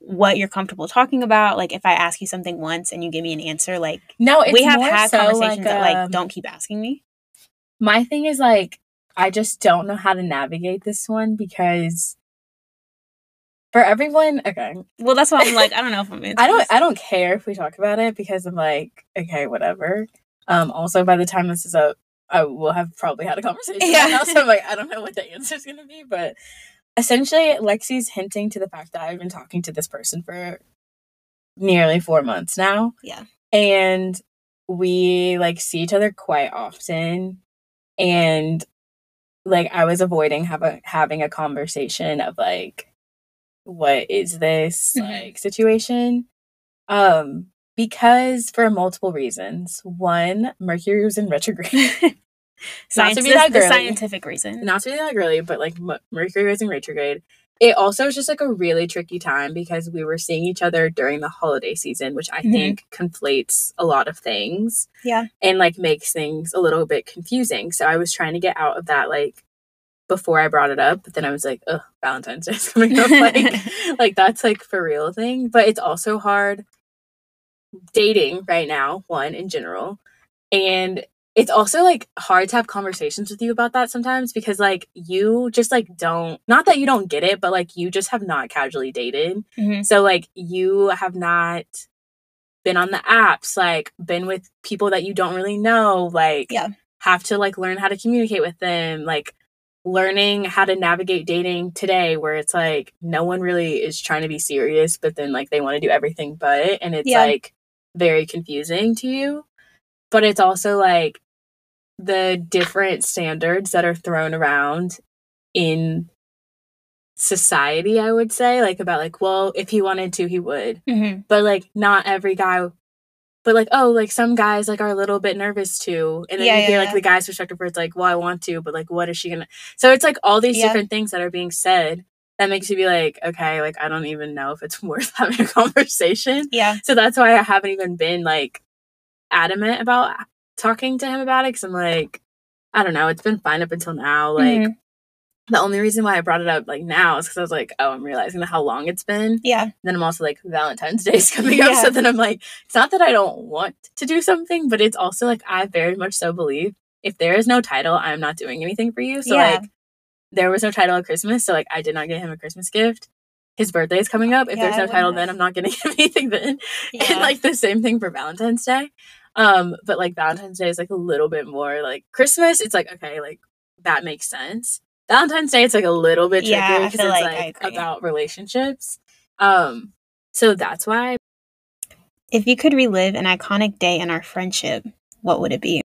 what you're comfortable talking about. Like if I ask you something once and you give me an answer, like No, it's we have had so conversations that like um, don't keep asking me. My thing is like I just don't know how to navigate this one because for everyone, okay, Well, that's why I'm like, I don't know if I'm I don't. I don't care if we talk about it because I'm like, okay, whatever. Um also by the time this is up, I will have probably had a conversation. Yeah. Yeah. So I'm like, I don't know what the answer is gonna be, but essentially Lexi's hinting to the fact that I've been talking to this person for nearly four months now. Yeah. And we like see each other quite often. And like I was avoiding have a, having a conversation of like, what is this Mhm. like situation? Um, because for multiple reasons. One, Mercury was in retrograde. Science, to be that the girly. scientific reason. Not to be that girly, but like Mercury was in retrograde. It also was just like a really tricky time because we were seeing each other during the holiday season, which I Mhm. think conflates a lot of things. Yeah. And like makes things a little bit confusing. So I was trying to get out of that like before I brought it up, but then I was like, oh, Valentine's Day is coming up. like, like that's like for real thing. But it's also hard dating right now, one in general. And it's also like hard to have conversations with you about that sometimes because like you just like don't not that you don't get it, but like you just have not casually dated. Mhm. So like you have not been on the apps, like been with people that you don't really know, like Yeah. have to like learn how to communicate with them, like learning how to navigate dating today where it's like no one really is trying to be serious but then like they want to do everything but and it's Yeah. like very confusing to you but it's also like the different standards that are thrown around in society i would say like about like well if he wanted to he would Mhm. but like not every guy but like oh like some guys like are a little bit nervous too and then Yeah, you yeah, like yeah. the guy's perspective where it's like well i want to but like what is she gonna so it's like all these different things that are being said that makes you be like okay like i don't even know if it's worth having a conversation Yeah. so that's why i haven't even been like adamant about talking to him about it because i'm like i don't know it's been fine up until now like Mhm. the only reason why i brought it up like now is because i was like oh i'm realizing how long it's been Yeah. then I'm also like Valentine's Day is coming up. So then I'm like, it's not that I don't want to do something, but it's also like I very much so believe if there is no title, I'm not doing anything for you. So Yeah. like there was no title at Christmas, so like I did not get him a Christmas gift. His birthday is coming up. If Yeah, there's no title, then. I'm not getting him anything then. Yeah. And like the same thing for Valentine's Day. Um, but like Valentine's Day is like a little bit more like Christmas, it's like okay, like that makes sense. Valentine's Day, it's like a little bit tricky Yeah, I because it's like like about relationships. Um, so that's why if you could relive an iconic day in our friendship, what would it be?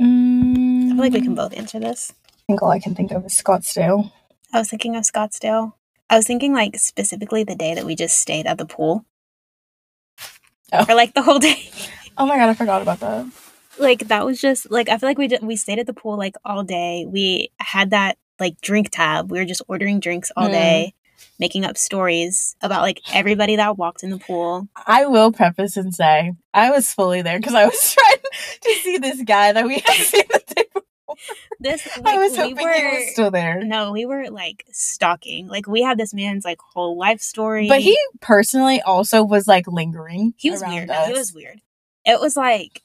I Mm, feel like we can both answer this. I think all I can think of is Scottsdale. I was thinking of Scottsdale. I was thinking like specifically the day that we just stayed at the pool. Oh. For like the whole day. Oh my god, I forgot about that. like that was just like I feel like we did, we stayed at the pool like all day. We had that like drink tab. We were just ordering drinks all Mm. day, making up stories about like everybody that walked in the pool. I will preface and say I was fully there because I was trying to see this guy that we had seen the day before. This I like, was we hoping were he was still there. no, we were like stalking. Like we had this man's like whole life story. But he personally also was like lingering. he was weird. No, he was weird. It was like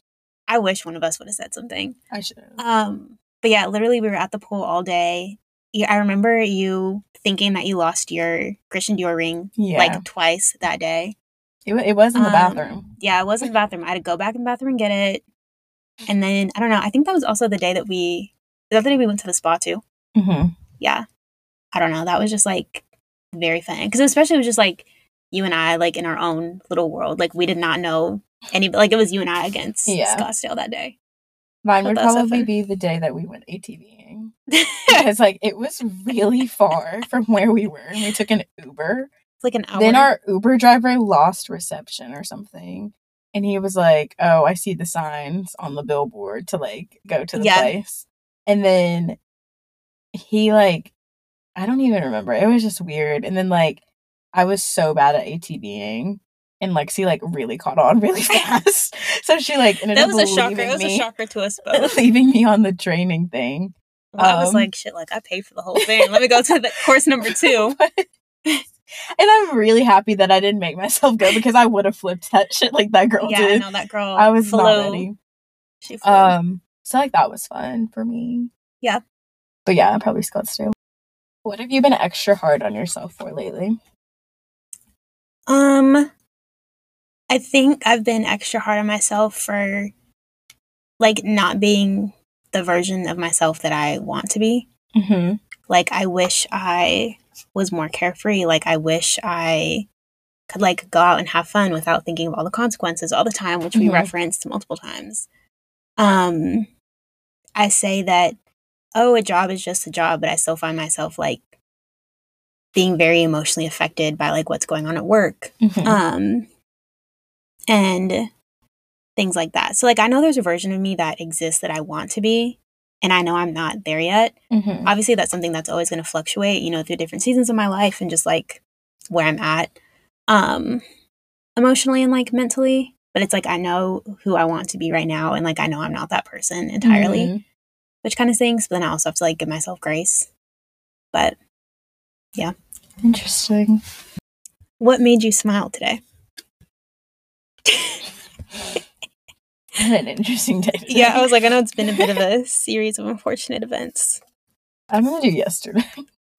I wish one of us would have said something. I should. Um, but yeah, literally we were at the pool all day. Yeah, I remember you thinking that you lost your Christian Dior ring Yeah. like twice that day. it, it was in the um, bathroom. Yeah, it was in the bathroom. I had to go back in the bathroom and get it. And then I don't know. I think that was also the day that we the other day we went to the spa too. Mm-hmm. Yeah, I don't know. That was just like very fun because especially it was just like you and I like in our own little world. Like we did not know any. Like it was you and I against Yeah. Scottsdale that day. Mine would that's so probably be the day that we went ATVing. because like it was really far from where we were and we took an Uber. It's like an hour. Then our Uber driver lost reception or something. And he was like, Oh, I see the signs on the billboard to like go to the Yeah. place. And then he like I don't even remember. It was just weird. And then like I was so bad at ATVing. And Lexi like really caught on really fast. so she like ended that up was a shocker. It was me, a shocker to us both. leaving me on the training thing. I was Um, like, shit. Like I paid for the whole thing. Let me go to the course number two. and I'm really happy that I didn't make myself go because I would have flipped that shit like that girl did. yeah, I know that girl. I was flew. not ready. She flew. Um, so like that was fun for me. Yeah. But yeah, I probably Scottsdale. What have you been extra hard on yourself for lately? Um, I think I've been extra hard on myself for like not being the version of myself that I want to be. Mm-hmm. Like I wish I was more carefree. Like I wish I could like go out and have fun without thinking of all the consequences all the time, which we Mhm. referenced multiple times. Um I say that oh, a job is just a job, but I still find myself like being very emotionally affected by like what's going on at work Mm-hmm. um and things like that so like i know there's a version of me that exists that i want to be and i know i'm not there yet mm-hmm. obviously that's something that's always going to fluctuate you know through different seasons of my life and just like where i'm at um emotionally and like mentally but it's like i know who i want to be right now and like i know i'm not that person entirely Mhm. which kind of stings but then i also have to like give myself grace but yeah. Interesting. what made you smile today an interesting day. Yeah i was like i know it's been a bit of a series of unfortunate events I'm gonna do yesterday.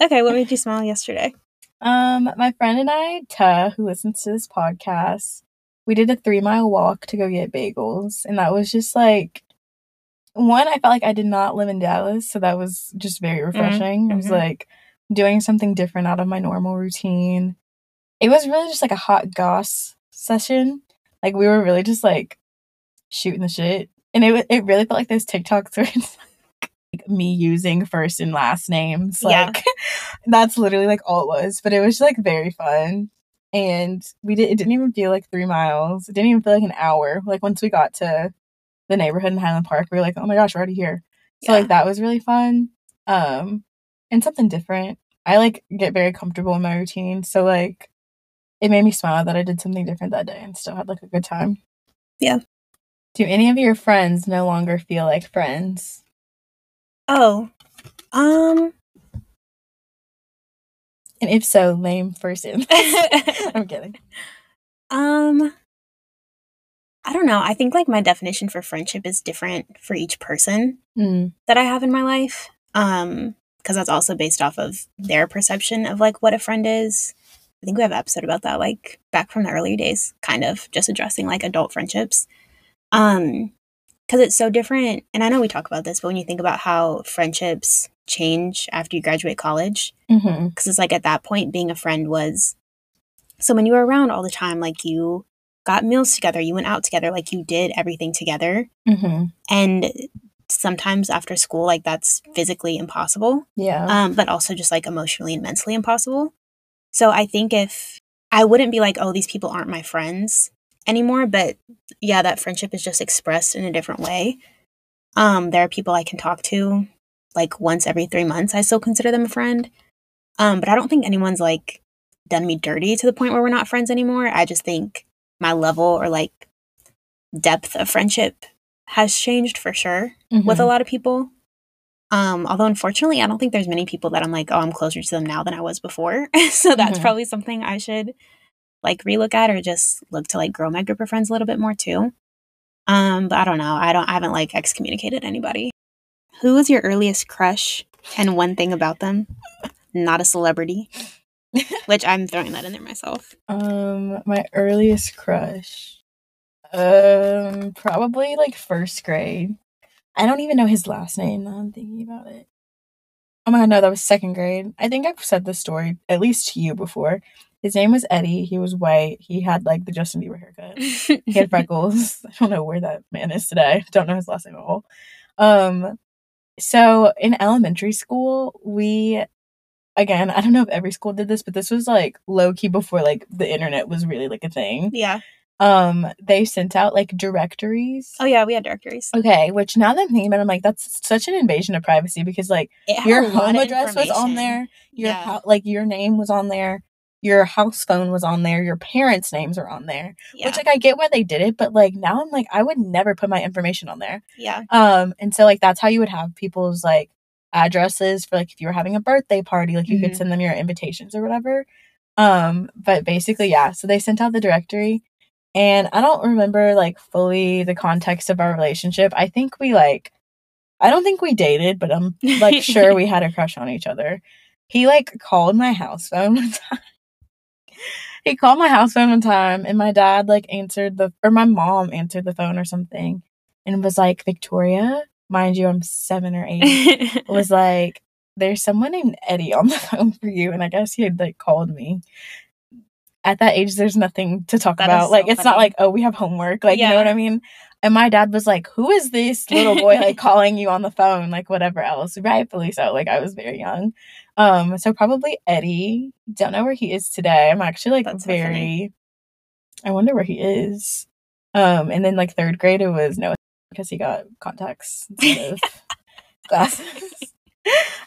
Okay, what made you smile yesterday? Um, my friend and I, Ta, who listens to this podcast, we did a three mile walk to go get bagels, and that was just like one, I felt like I did not live in Dallas, so that was just very refreshing. It was mhm. like doing something different out of my normal routine. It was really just like a hot goss session. Like we were really just like shooting the shit, and it it really felt like those TikToks were it's like me using first and last names. Yeah. Like that's literally like all it was. But it was like very fun. And we did it didn't even feel like three miles. It didn't even feel like an hour. Like once we got to the neighborhood in Highland Park, we were like, oh my gosh, we're already here. So Yeah. like that was really fun. Um and something different. I like get very comfortable in my routine. So like it made me smile that I did something different that day and still had like a good time. Yeah. Do any of your friends no longer feel like friends? Oh, um, And if so, lame first in. I'm kidding. um, I don't know. I think like my definition for friendship is different for each person Mm. that I have in my life. Um, because that's also based off of their perception of like what a friend is. I think we have an episode about that, like back from the earlier days, kind of just addressing like adult friendships. Um, because it's so different. And I know we talk about this, but when you think about how friendships change after you graduate college, Mm-hmm. because it's like at that point being a friend was someone you were around all the time like you got meals together you went out together like you did everything together Mm-hmm. and sometimes after school like that's physically impossible Yeah. um, but also just like emotionally and mentally impossible so i think if i wouldn't be like oh these people aren't my friends anymore but yeah that friendship is just expressed in a different way um, there are people i can talk to like once every three months i still consider them a friend um, but i don't think anyone's like done me dirty to the point where we're not friends anymore i just think my level or like depth of friendship has changed for sure with a Mhm. lot of people. Um, although unfortunately, I don't think there's many people that I'm like, oh, I'm closer to them now than I was before. so that's Mhm. probably something I should like relook at or just look to like grow my group of friends a little bit more too. Um, but I don't know. I don't. I haven't like excommunicated anybody. Who was your earliest crush and one thing about them? Not a celebrity, which I'm throwing that in there myself. Um, my earliest crush. Um, probably like first grade. I don't even know his last name. Now I'm thinking about it. Oh my god, no, that was second grade. I think I've said this story at least to you before. His name was Eddie. He was white. He had like the Justin Bieber haircut. He had freckles. I don't know where that man is today. Don't know his last name at all. Um, so in elementary school, we again, I don't know if every school did this, but this was like low key before like the internet was really like a thing. yeah. Um, they sent out like directories. Oh yeah, we had directories. Okay, which now that I'm thinking about it, I'm like, that's such an invasion of privacy because like your home address was on there, your Yeah. hou- like your name was on there, your house phone was on there, your parents' names are on there. Yeah. Which like I get why they did it, but like now I'm like I would never put my information on there. yeah. Um, and so like that's how you would have people's like addresses for like if you were having a birthday party, like you could Mhm. send them your invitations or whatever. Um, but basically, yeah. So they sent out the directory, and I don't remember like fully the context of our relationship. I think we like, I don't think we dated, but I'm like sure we had a crush on each other. He like called my house phone one time. he called my house phone one time, and my dad like answered the or my mom answered the phone or something, and was like, "Victoria, mind you, I'm seven or eight." was like, "There's someone named Eddie on the phone for you," and I guess he had like called me. At that age, there's nothing to talk That about. is Like, so it's not like, oh, we have homework. Like, you know what I mean? And my dad was like, "Who is this little boy like calling you on the phone? Like, whatever else." Rightfully so. Like, I was very young. Um, so probably Eddie. Don't know where he is today. I'm actually like That's so very. I wonder where he is. Um, and then like third grade, it was Noah because he got contacts instead of glasses.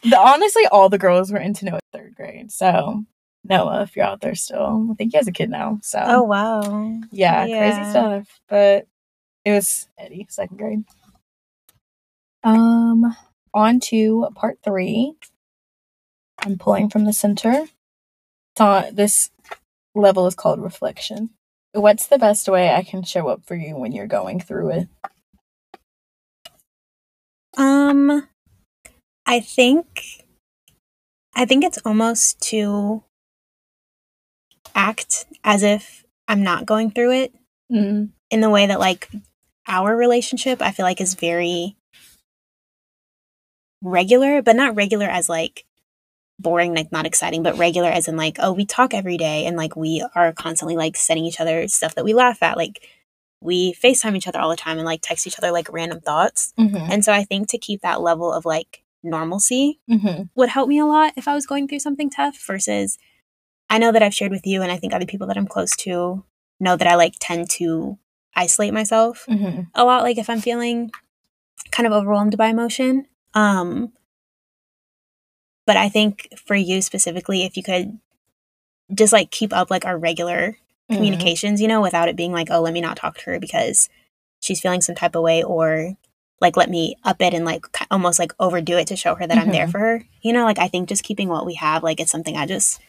The, honestly, all the girls were into Noah third grade. So Noah, if you're out there still, I think he has a kid now. So oh wow. yeah, yeah. crazy stuff. But it was Eddie, second grade. Um, on to part three. I'm pulling from the center. Ta- this level is called reflection. What's the best way I can show up for you when you're going through it? Um I think I think it's almost to act as if I'm not going through it Mm, in the way that like our relationship I feel like is very regular, but not regular as like boring, like not exciting, but regular as in like, oh, we talk every day and like we are constantly like sending each other stuff that we laugh at. Like we FaceTime each other all the time and like text each other like random thoughts. Mm-hmm. And so I think to keep that level of like normalcy Mm-hmm. would help me a lot if I was going through something tough versus I know that I've shared with you and I think other people that I'm close to know that I like tend to isolate myself Mm-hmm. a lot like if I'm feeling kind of overwhelmed by emotion. Um but I think for you specifically if you could just like keep up like our regular Mm-hmm. communications, you know, without it being like, oh, let me not talk to her because she's feeling some type of way or like let me up it and like almost like overdo it to show her that I'm there Mhm. for her. You know, like I think just keeping what we have like it's something I just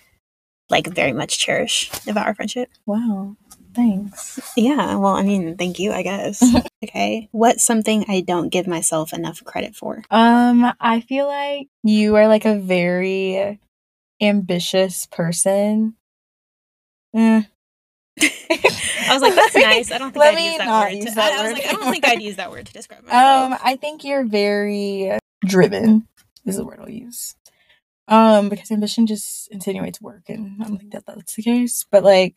like very much cherish about our friendship. Wow. Thanks. Yeah, well, I mean, thank you, I guess. okay. What's something I don't give myself enough credit for? Um, I feel like you are like a very ambitious person. Eh. I was like, that's nice. I don't think Let I'd use that not word. use to, that I, I was word like, I don't think. I'd use that word to describe myself. Um, I think you're very driven. Is the word I'll use. Um, because ambition just insinuates work, and I don't think that that's the case. But like,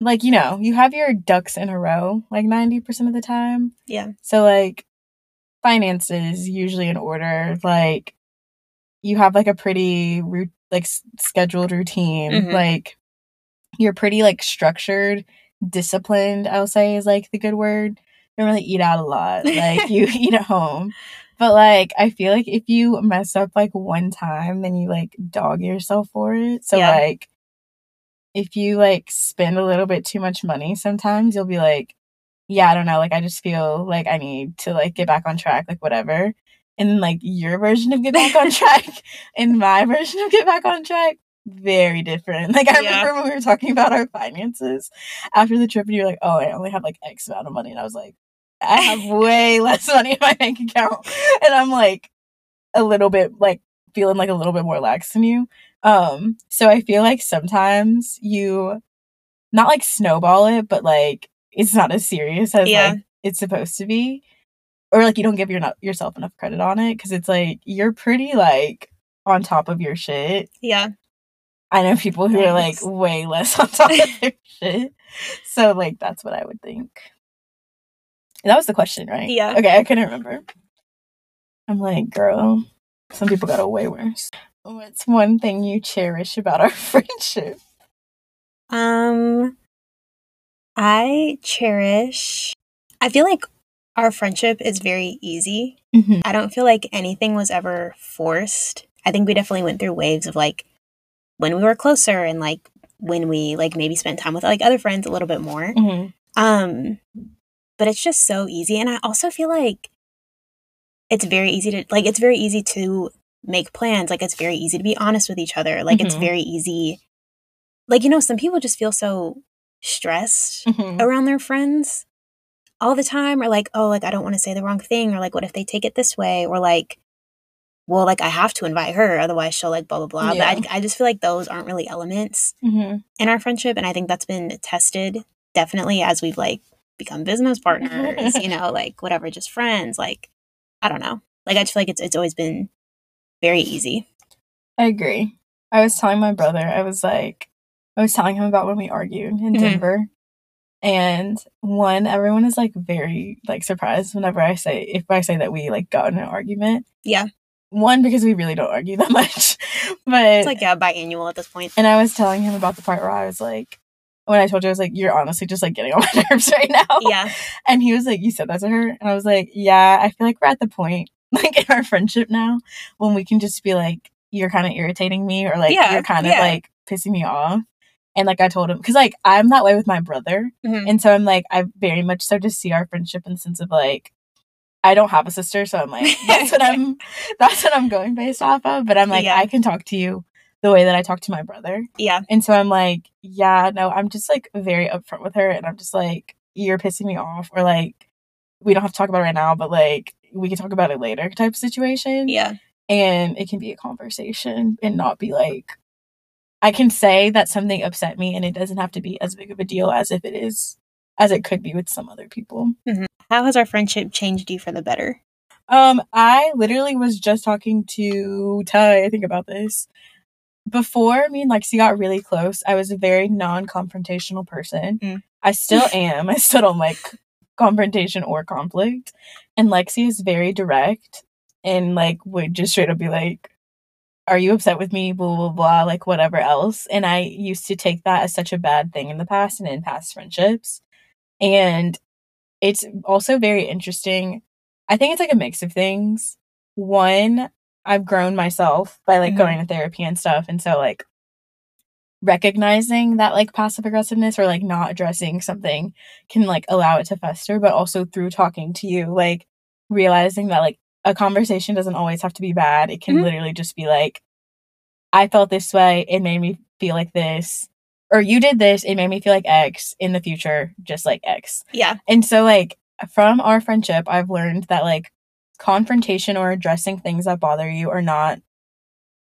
like you know, you have your ducks in a row like ninety percent of the time. yeah. So like, finances usually in order. Like, you have like a pretty root like s- scheduled routine. Mhm. Like, you're pretty like structured, disciplined. I'll say is like the good word. You don't really eat out a lot. Like you eat at home. But like I feel like if you mess up like one time, then you like dog yourself for it. So Yeah. like if you like spend a little bit too much money sometimes you'll be like, Yeah, I don't know, like I just feel like I need to like get back on track, like whatever. And then like your version of get back on track and my version of get back on track, very different. Like I Yeah. remember when we were talking about our finances after the trip and you're like, Oh, I only have like X amount of money and I was like, I have way less money in my bank account. And I'm like a little bit like feeling like a little bit more lax than you. Um, so I feel like sometimes you not like snowball it, but like it's not as serious as Yeah. like it's supposed to be. Or like you don't give your yourself enough credit on it because it's like you're pretty like on top of your shit. Yeah. I know people who are like way less on top of their shit. So like that's what I would think. That was the question, right? Yeah. Okay, I couldn't remember. I'm like, girl, some people got it way worse. What's one thing you cherish about our friendship? Um, I cherish. I feel like our friendship is very easy. Mm-hmm. I don't feel like anything was ever forced. I think we definitely went through waves of like when we were closer and like when we like maybe spent time with like other friends a little bit more. Mm-hmm. Um, but it's just so easy. And I also feel like it's very easy to, like, it's very easy to make plans. Like, it's very easy to be honest with each other. Like, it's Mhm. very easy. Like, you know, some people just feel so stressed Mm-hmm. around their friends all the time, or like, oh, like, I don't want to say the wrong thing, or like, what if they take it this way, or like, well, like, I have to invite her, otherwise she'll like blah, blah, blah. Yeah. But I, I just feel like those aren't really elements Mm-hmm. in our friendship and i think that's been tested definitely as we've like become business partners you know like whatever just friends like i don't know like i just feel like it's it's always been very easy I agree. I was telling my brother, I was like, I was telling him about when we argued in Mhm. Denver. And one, everyone is like very like surprised whenever I say if I say that we like got in an argument. Yeah. One, because we really don't argue that much. but it's like yeah biannual at this point and I was telling him about the part where I was like when I told you I was like, You're honestly just like getting on my nerves right now. yeah And he was like, You said that to her? And I was like, Yeah, I feel like we're at the point, like in our friendship now, when we can just be like, You're kind of irritating me, or like, Yeah, you're kind of yeah. like pissing me off. And like, I told him, because like, I'm that way with my brother. Mhm. And so I'm like, I very much so just see our friendship in the sense of like, I don't have a sister, so I'm like, that's what I'm, that's what I'm going based off of. But I'm like, Yeah. I can talk to you the way that I talk to my brother. yeah And so I'm like, yeah, no, I'm just like very upfront with her. And I'm just like, you're pissing me off. Or like, we don't have to talk about it right now, but like, we can talk about it later type of situation. yeah And it can be a conversation and not be like, I can say that something upset me and it doesn't have to be as big of a deal as if it is, as it could be with some other people. how has our friendship changed you for the better Um, I literally was just talking to Ty, I think about this. Before me and Lexi got really close, I was a very non-confrontational person. Mm. I still am. I still don't like confrontation or conflict. And Lexi is very direct and like would just straight up be like, Are you upset with me? Blah blah blah, like whatever else. And I used to take that as such a bad thing in the past and in past friendships. And it's also very interesting. I think it's like a mix of things. One, I've grown myself by like Mhm. going to therapy and stuff. And so like recognizing that like passive aggressiveness or like not addressing something can like allow it to fester, but also through talking to you, like realizing that like a conversation doesn't always have to be bad. It can Mhm. literally just be like, I felt this way, it made me feel like this. Or you did this, it made me feel like X in the future, just like X. Yeah. And so, like, from our friendship, I've learned that, like, confrontation or addressing things that bother you are not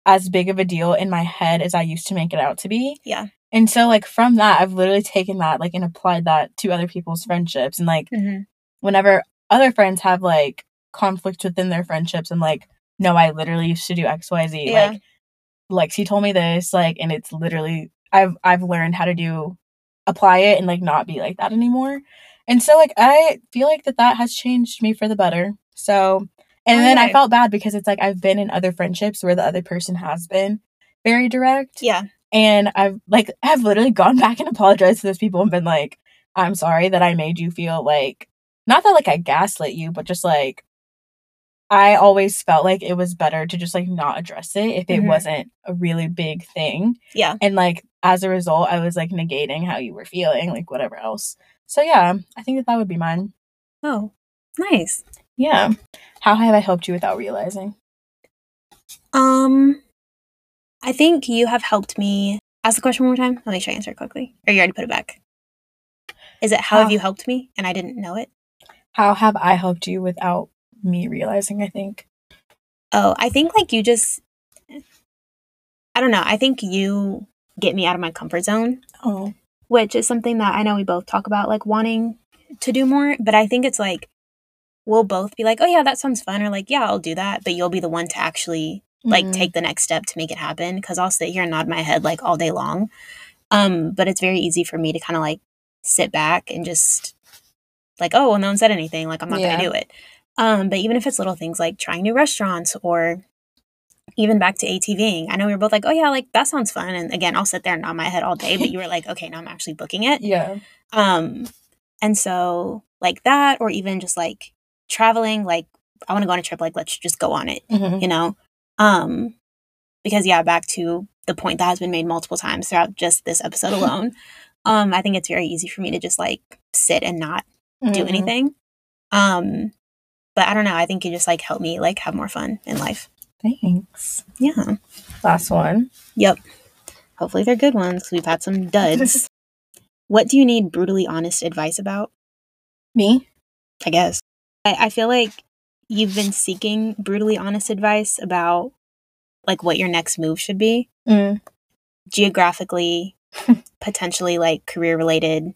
as big of a deal in my head as I used to make it out to be. Yeah. And so, like, from that, I've literally taken that, like, and applied that to other people's friendships. And, like, Mm-hmm. whenever other friends have, like, conflict within their friendships, and, like, no, I literally used to do XYZ. Yeah. Like, Lexi told me this, like, and it's literally I've I've learned how to do apply it and like not be like that anymore. And so like I feel like that that has changed me for the better. So and Oh, then I yeah. felt bad because it's like I've been in other friendships where the other person has been very direct Yeah. and I've like I've literally gone back and apologized to those people and been like I'm sorry that I made you feel like not that like I gaslit you but just like I always felt like it was better to just like not address it if it Mhm. wasn't a really big thing. Yeah. And like as a result, I was like negating how you were feeling, like whatever else. So yeah, I think that that would be mine. Oh, nice. Yeah. How have I helped you without realizing? Um, I think you have helped me. Ask the question one more time. Let me try I answer it quickly. Or you already put it back. Is it how How- have you helped me and I didn't know it? How have I helped you without me realizing? I think. Oh, I think like you just. I don't know. I think you get me out of my comfort zone, Oh. which is something that I know we both talk about, like wanting to do more. But I think it's like we'll both be like, "Oh yeah, that sounds fun," or like, "Yeah, I'll do that," but you'll be the one to actually like Mm. take the next step to make it happen because I'll sit here and nod my head like all day long. Um, but it's very easy for me to kind of like sit back and just like, oh, well, no one said anything. Like, I'm not Yeah. gonna do it. Um, but even if it's little things like trying new restaurants or even back to ATVing, I know we were both like, oh yeah, like that sounds fun. And again, I'll sit there and nod my head all day, but you were like, okay, now I'm actually booking it. Yeah. Um, and so like that, or even just like traveling, like I want to go on a trip, like let's just go on it Mhm. you know um because yeah back to the point that has been made multiple times throughout just this episode alone um i think it's very easy for me to just like sit and not do Mhm. anything um but i don't know i think you just like help me like have more fun in life Thanks. yeah Last one. yep hopefully they're good ones 'cause we've had some duds what do you need brutally honest advice about Me. i guess I, I feel like you've been seeking brutally honest advice about like what your next move should be Mm. geographically, potentially like career related.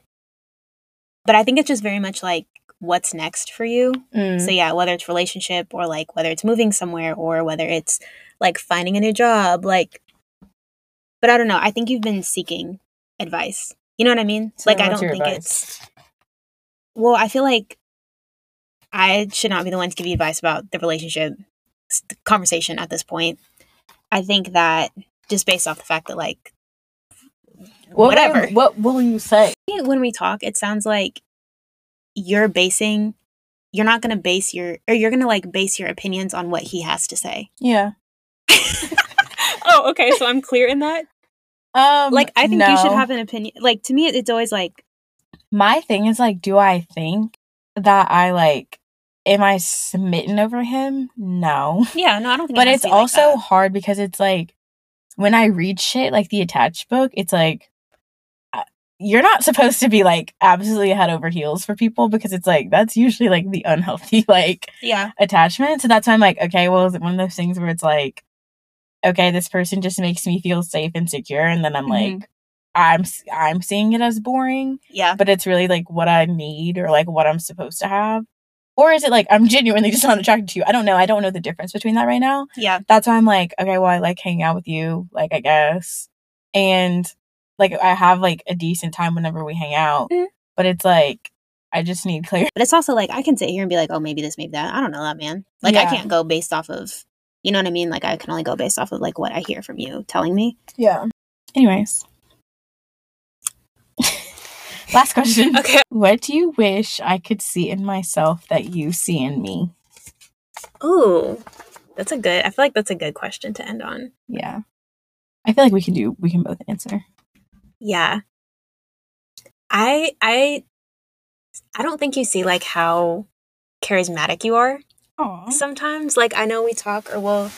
But I think it's just very much like what's next for you. Mm. So yeah, whether it's relationship or like whether it's moving somewhere or whether it's like finding a new job, like but I don't know. I think you've been seeking advice. You know what I mean? So like I don't think advice? it's well, I feel like I should not be the one to give you advice about the relationship conversation at this point. I think that just based off the fact that like What whatever. What will you say? when we talk, it sounds like you're basing you're not going to base your or you're going to like base your opinions on what he has to say. Yeah. oh, okay, so I'm clear in that. Um. Like I think you should have an opinion. Like to me it's always like my thing is like do i think that i like am i smitten over him no yeah, no, I don't think but it's be like also hard because it's like when i read shit like the attached book it's like uh, you're not supposed to be like absolutely head over heels for people because it's like that's usually like the unhealthy like yeah. attachment so that's why i'm like okay well is it one of those things where it's like okay this person just makes me feel safe and secure and then i'm Mhm. like i'm I'm seeing it as boring Yeah. but it's really like what I need or like what I'm supposed to have. Or is it like I'm genuinely just not attracted to you? I don't know. I don't know the difference between that right now. Yeah. That's why I'm like, okay, well, I like hanging out with you, like I guess. And like I have like a decent time whenever we hang out. Mm. But it's like I just need clear But it's also like I can sit here and be like, oh, maybe this, maybe that. I don't know that, man. Like I can't go based off of, you know what I mean? Like I can only go based off of like what I hear from you telling me. Yeah. Anyways. Last question. Okay. What do you wish I could see in myself that you see in me? Ooh, that's a good. I feel like that's a good question to end on. Yeah. I feel like we can do we can both answer. Yeah. I I I don't think you see like how charismatic you are Oh. sometimes. Like I know we talk or we'll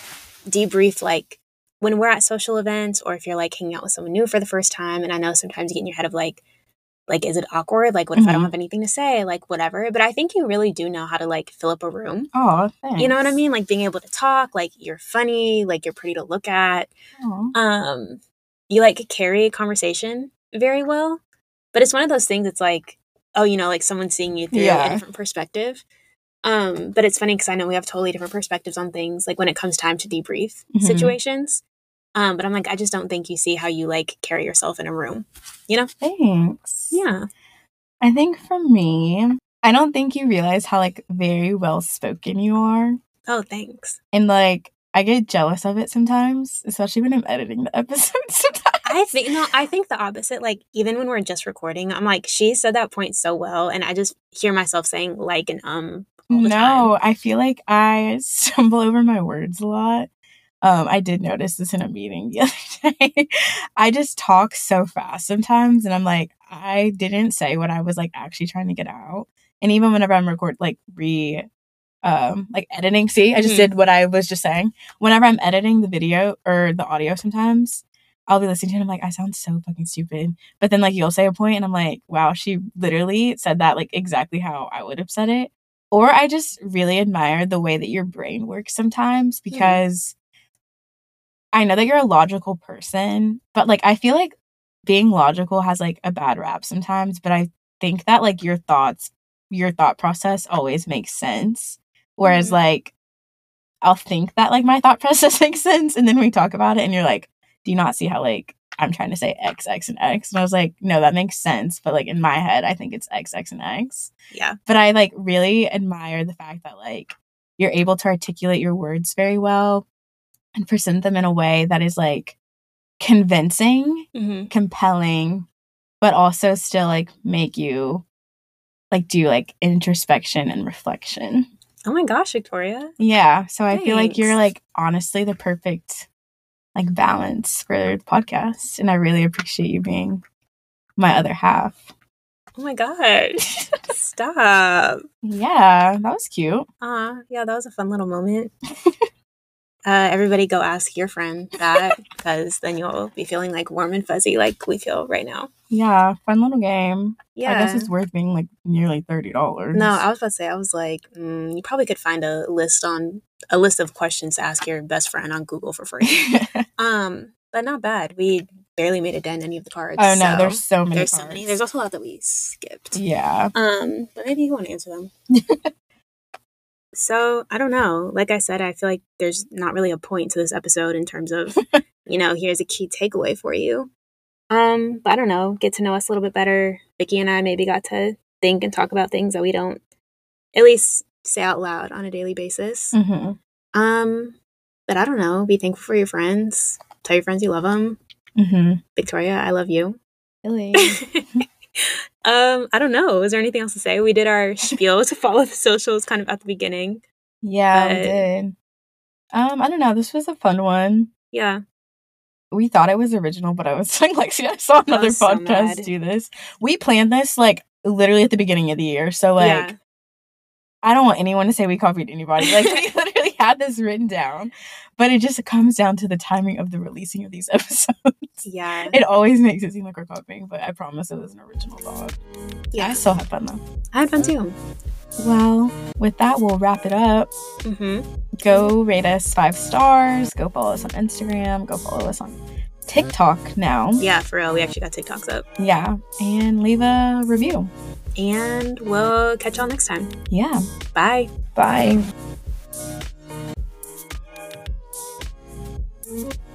debrief like when we're at social events or if you're like hanging out with someone new for the first time and I know sometimes you get in your head of like like is it awkward? Like what if I don't Mhm. have anything to say? Like whatever. But I think you really do know how to like fill up a room. Oh, thanks. You know what I mean? Like being able to talk, like you're funny, like you're pretty to look at. Aw. um you like carry a conversation very well but it's one of those things it's like oh you know like someone seeing you through Yeah. a different perspective um but it's funny because i know we have totally different perspectives on things like when it comes time to debrief Mhm. situations um but i'm like i just don't think you see how you like carry yourself in a room you know? Thanks. yeah I think for me, I don't think you realize how like very well spoken you are. oh thanks And like I get jealous of it sometimes, especially when I'm editing the episodes sometimes. i think no i think the opposite like even when we're just recording i'm like she said that point so well and i just hear myself saying like and um No, I feel like I stumble over my words a lot. Um, I did notice this in a meeting the other day. I just talk so fast sometimes, and I'm like, I didn't say what I was like actually trying to get out. And even whenever I'm record like re um like editing, see, I just Mhm. did what I was just saying. Whenever I'm editing the video or the audio sometimes, I'll be listening to it and I'm like, I sound so fucking stupid. But then like you'll say a point and I'm like, wow, she literally said that like exactly how I would have said it. Or I just really admire the way that your brain works sometimes because I know that you're a logical person, but like I feel like being logical has like a bad rap sometimes, but I think that like your thoughts, your thought process always makes sense. Whereas Mhm. like I'll think that like my thought process makes sense and then we talk about it and you're like, do you not see how like I'm trying to say X, X, and X? And I was like, no, that makes sense. But like in my head, I think it's X, X, and X yeah but I like really admire the fact that like you're able to articulate your words very well and present them in a way that is like convincing, hmm compelling, but also still like make you like do like introspection and reflection. oh my gosh victoria Yeah, so I feel like you're like honestly the perfect like balance for the podcast and I really appreciate you being my other half. oh my gosh stop Yeah, that was cute. Ah, yeah, that was a fun little moment. uh, everybody go ask your friend that because then you'll be feeling like warm and fuzzy like we feel right now. Yeah, fun little game. Yeah. I guess it's worth being like nearly thirty dollars. no, I was about to say, I was like, mm, you probably could find a list on a list of questions to ask your best friend on Google for free. um, but not bad. We barely made a dent in any of the cards. oh no, so there's so many. there's so many. There's also a lot that we skipped. yeah. Um, but maybe you want to answer them. so I don't know. Like I said, I feel like there's not really a point to this episode in terms of, you know, here's a key takeaway for you. Um, but I don't know. Get to know us a little bit better. Vicky and I maybe got to think and talk about things that we don't at least say out loud on a daily basis. hmm Um, but I don't know. Be thankful for your friends. Tell your friends you love them. hmm Victoria, I love you. Really. um, I don't know. Is there anything else to say? We did our spiel to follow the socials kind of at the beginning. yeah, we did. Um, I don't know. This was a fun one. Yeah. We thought it was original, but I was like, Lexi, I saw another so podcast mad. do this. We planned this like literally at the beginning of the year, so like yeah. I don't want anyone to say we copied anybody. Like had this written down, but it just comes down to the timing of the releasing of these episodes. Yeah. It always makes it seem like we're copying, but I promise it was an original thought. Yeah. I still had fun though. I had fun too. Well, with that, we'll wrap it up. Mm-hmm. Go rate us five stars. Go follow us on Instagram. Go follow us on TikTok now. Yeah, for real. We actually got TikToks up. Yeah. And leave a review. And we'll catch y'all next time. Yeah. Bye. Bye. Thanks.